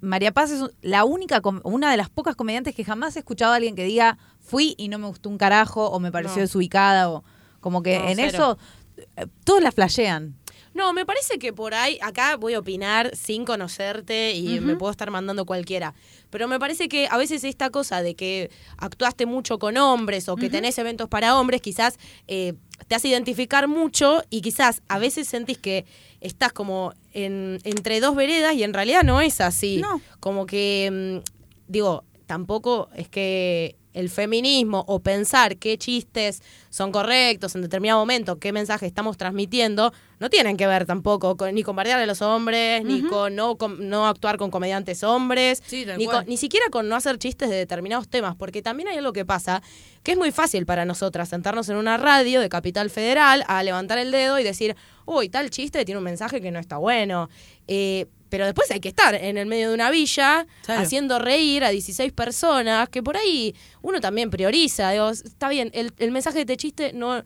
María Paz es la única, una de las pocas comediantes que jamás he escuchado a alguien que diga, fui y no me gustó un carajo, o me pareció
No.
desubicada, o como que
No,
en
cero.
eso eh, todos la flashean.
No, me parece que por ahí, acá voy a opinar sin conocerte y me puedo estar mandando cualquiera. Pero me parece que a veces esta cosa de que actuaste mucho con hombres o que tenés eventos para hombres, quizás eh, te hace identificar mucho y quizás a veces sentís que estás como en, entre dos veredas y en realidad no es así.
No.
Como que, mm, digo, tampoco es que el feminismo o pensar qué chistes son correctos en determinado momento, qué mensaje estamos transmitiendo, no tienen que ver tampoco con, ni con bardear a los hombres, ni con no, con no actuar con comediantes hombres,
Sí,
ni, con- ni siquiera con no hacer chistes de determinados temas, porque también hay algo que pasa, que es muy fácil para nosotras sentarnos en una radio de Capital Federal a levantar el dedo y decir, uy, tal chiste tiene un mensaje que no está bueno. Eh, pero después hay que estar en el medio de una villa
Claro.
haciendo reír a 16 personas, que por ahí uno también prioriza. Digo, está bien, el, el mensaje de este chiste no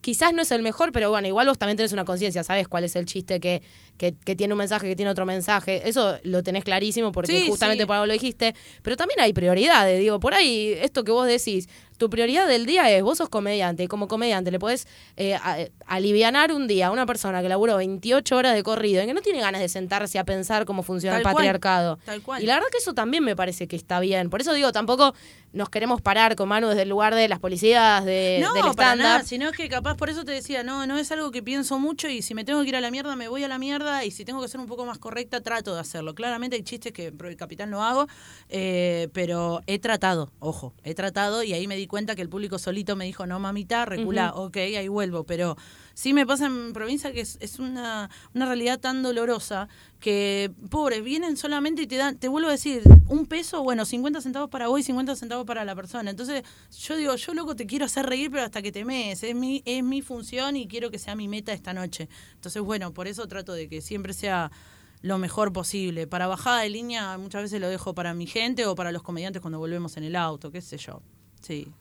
quizás no es el mejor, pero bueno, igual vos también tenés una conciencia, sabes cuál es el chiste que, que, que tiene un mensaje, que tiene otro mensaje. Eso lo tenés clarísimo porque
Sí,
justamente
sí.
por algo lo dijiste. Pero también hay prioridades, digo, por ahí esto que vos decís, tu prioridad del día es, vos sos comediante, y como comediante le podés eh, alivianar un día a una persona que laburó 28 horas de corrido y que no tiene ganas de sentarse a pensar cómo funciona
Tal
el
cual,
patriarcado.
tal cual.
Y la verdad que eso también me parece que está bien. Por eso digo, tampoco nos queremos parar con Manu desde el lugar de las policías, de,
no,
del
para nada,
stand-up.
sino que capaz por eso te decía, no, no es algo que pienso mucho y si me tengo que ir a la mierda, me voy a la mierda y si tengo que ser un poco más correcta, trato de hacerlo. Claramente hay chistes que el capitán no hago, eh, pero he tratado, ojo, he tratado y ahí me di cuenta que el público solito me dijo, no mamita, recula, ok, ahí vuelvo, pero sí me pasa en provincia que es, es una, una realidad tan dolorosa que, pobre, vienen solamente y te dan, te vuelvo a decir, un peso, bueno, 50 centavos para vos y 50 centavos para la persona. Entonces, yo digo, yo loco te quiero hacer reír, pero hasta que te mees, es mi, es mi función y quiero que sea mi meta esta noche. Entonces, bueno, por eso trato de que siempre sea lo mejor posible. Para bajada de línea muchas veces lo dejo para mi gente o para los comediantes cuando volvemos en el auto, qué sé yo. Sí.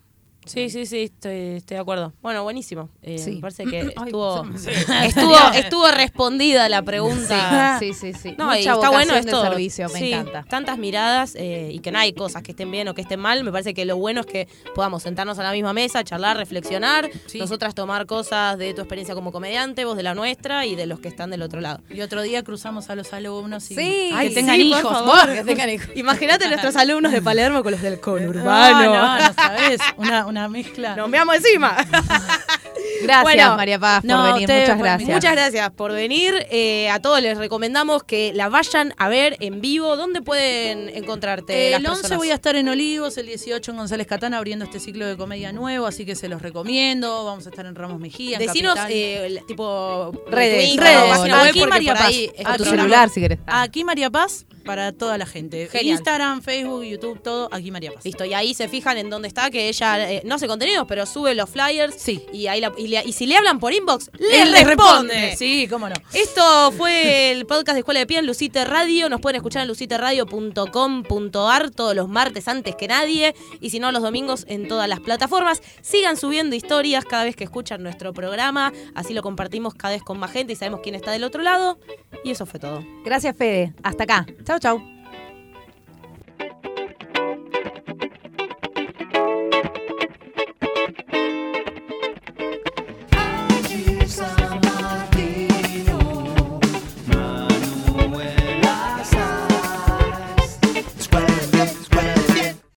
Sí, sí, sí, estoy, estoy de acuerdo. Bueno, buenísimo. Eh,
Sí.
Me parece que estuvo, estuvo, estuvo respondida la pregunta.
Sí, sí, sí.
No,
Mucha
y está bueno
de
esto.
servicio, me
Sí,
encanta.
Tantas miradas eh, y que no hay cosas que estén bien o que estén mal. Me parece que lo bueno es que podamos sentarnos a la misma mesa, charlar, reflexionar,
Sí.
nosotras tomar cosas de tu experiencia como comediante, vos de la nuestra y de los que están del otro lado.
Y otro día cruzamos a los alumnos y
Sí.
que tengan
sí, por
hijos.
favor.
vos, que tengan hijos.
Imagínate nuestros alumnos de Palermo con los del
No,
conurbano.
no, no sabes, una, una mezcla.
Nos veamos encima.
Gracias,
Bueno,
María Paz, por
no,
venir. Muchas gracias.
Muchas gracias por venir. Eh, a todos les recomendamos que la vayan a ver en vivo. ¿Dónde pueden encontrarte?
Eh,
las
el 11
personas?
voy a estar en Olivos, el 18 en González Catán abriendo este ciclo de comedia nuevo, así que se los recomiendo. Vamos a estar en Ramos Mejía. en
Decinos, eh, el- tipo,
Redes,
redes.
web,
Aquí María
por
Paz.
ahí es
A
tu
tu
celular, si querés.
Aquí María Paz para toda la gente.
Genial.
Instagram, Facebook, YouTube, todo. Aquí María Paz.
Listo, y ahí se fijan en dónde está, que ella eh, no hace contenidos, pero sube los flyers.
Sí.
Y, ahí la- y, le- y si le hablan por inbox, les
Él les
responde.
Sí, cómo no.
Esto fue el podcast de Escuela de Pie en Lucite Radio. Nos pueden escuchar en luciteradio.com.ar todos los martes antes que nadie. Y si no, los domingos en todas las plataformas. Sigan subiendo historias cada vez que escuchan nuestro programa. Así lo compartimos cada vez con más gente y sabemos quién está del otro lado. Y eso fue todo.
Gracias, Fede. Hasta acá. Chau, 就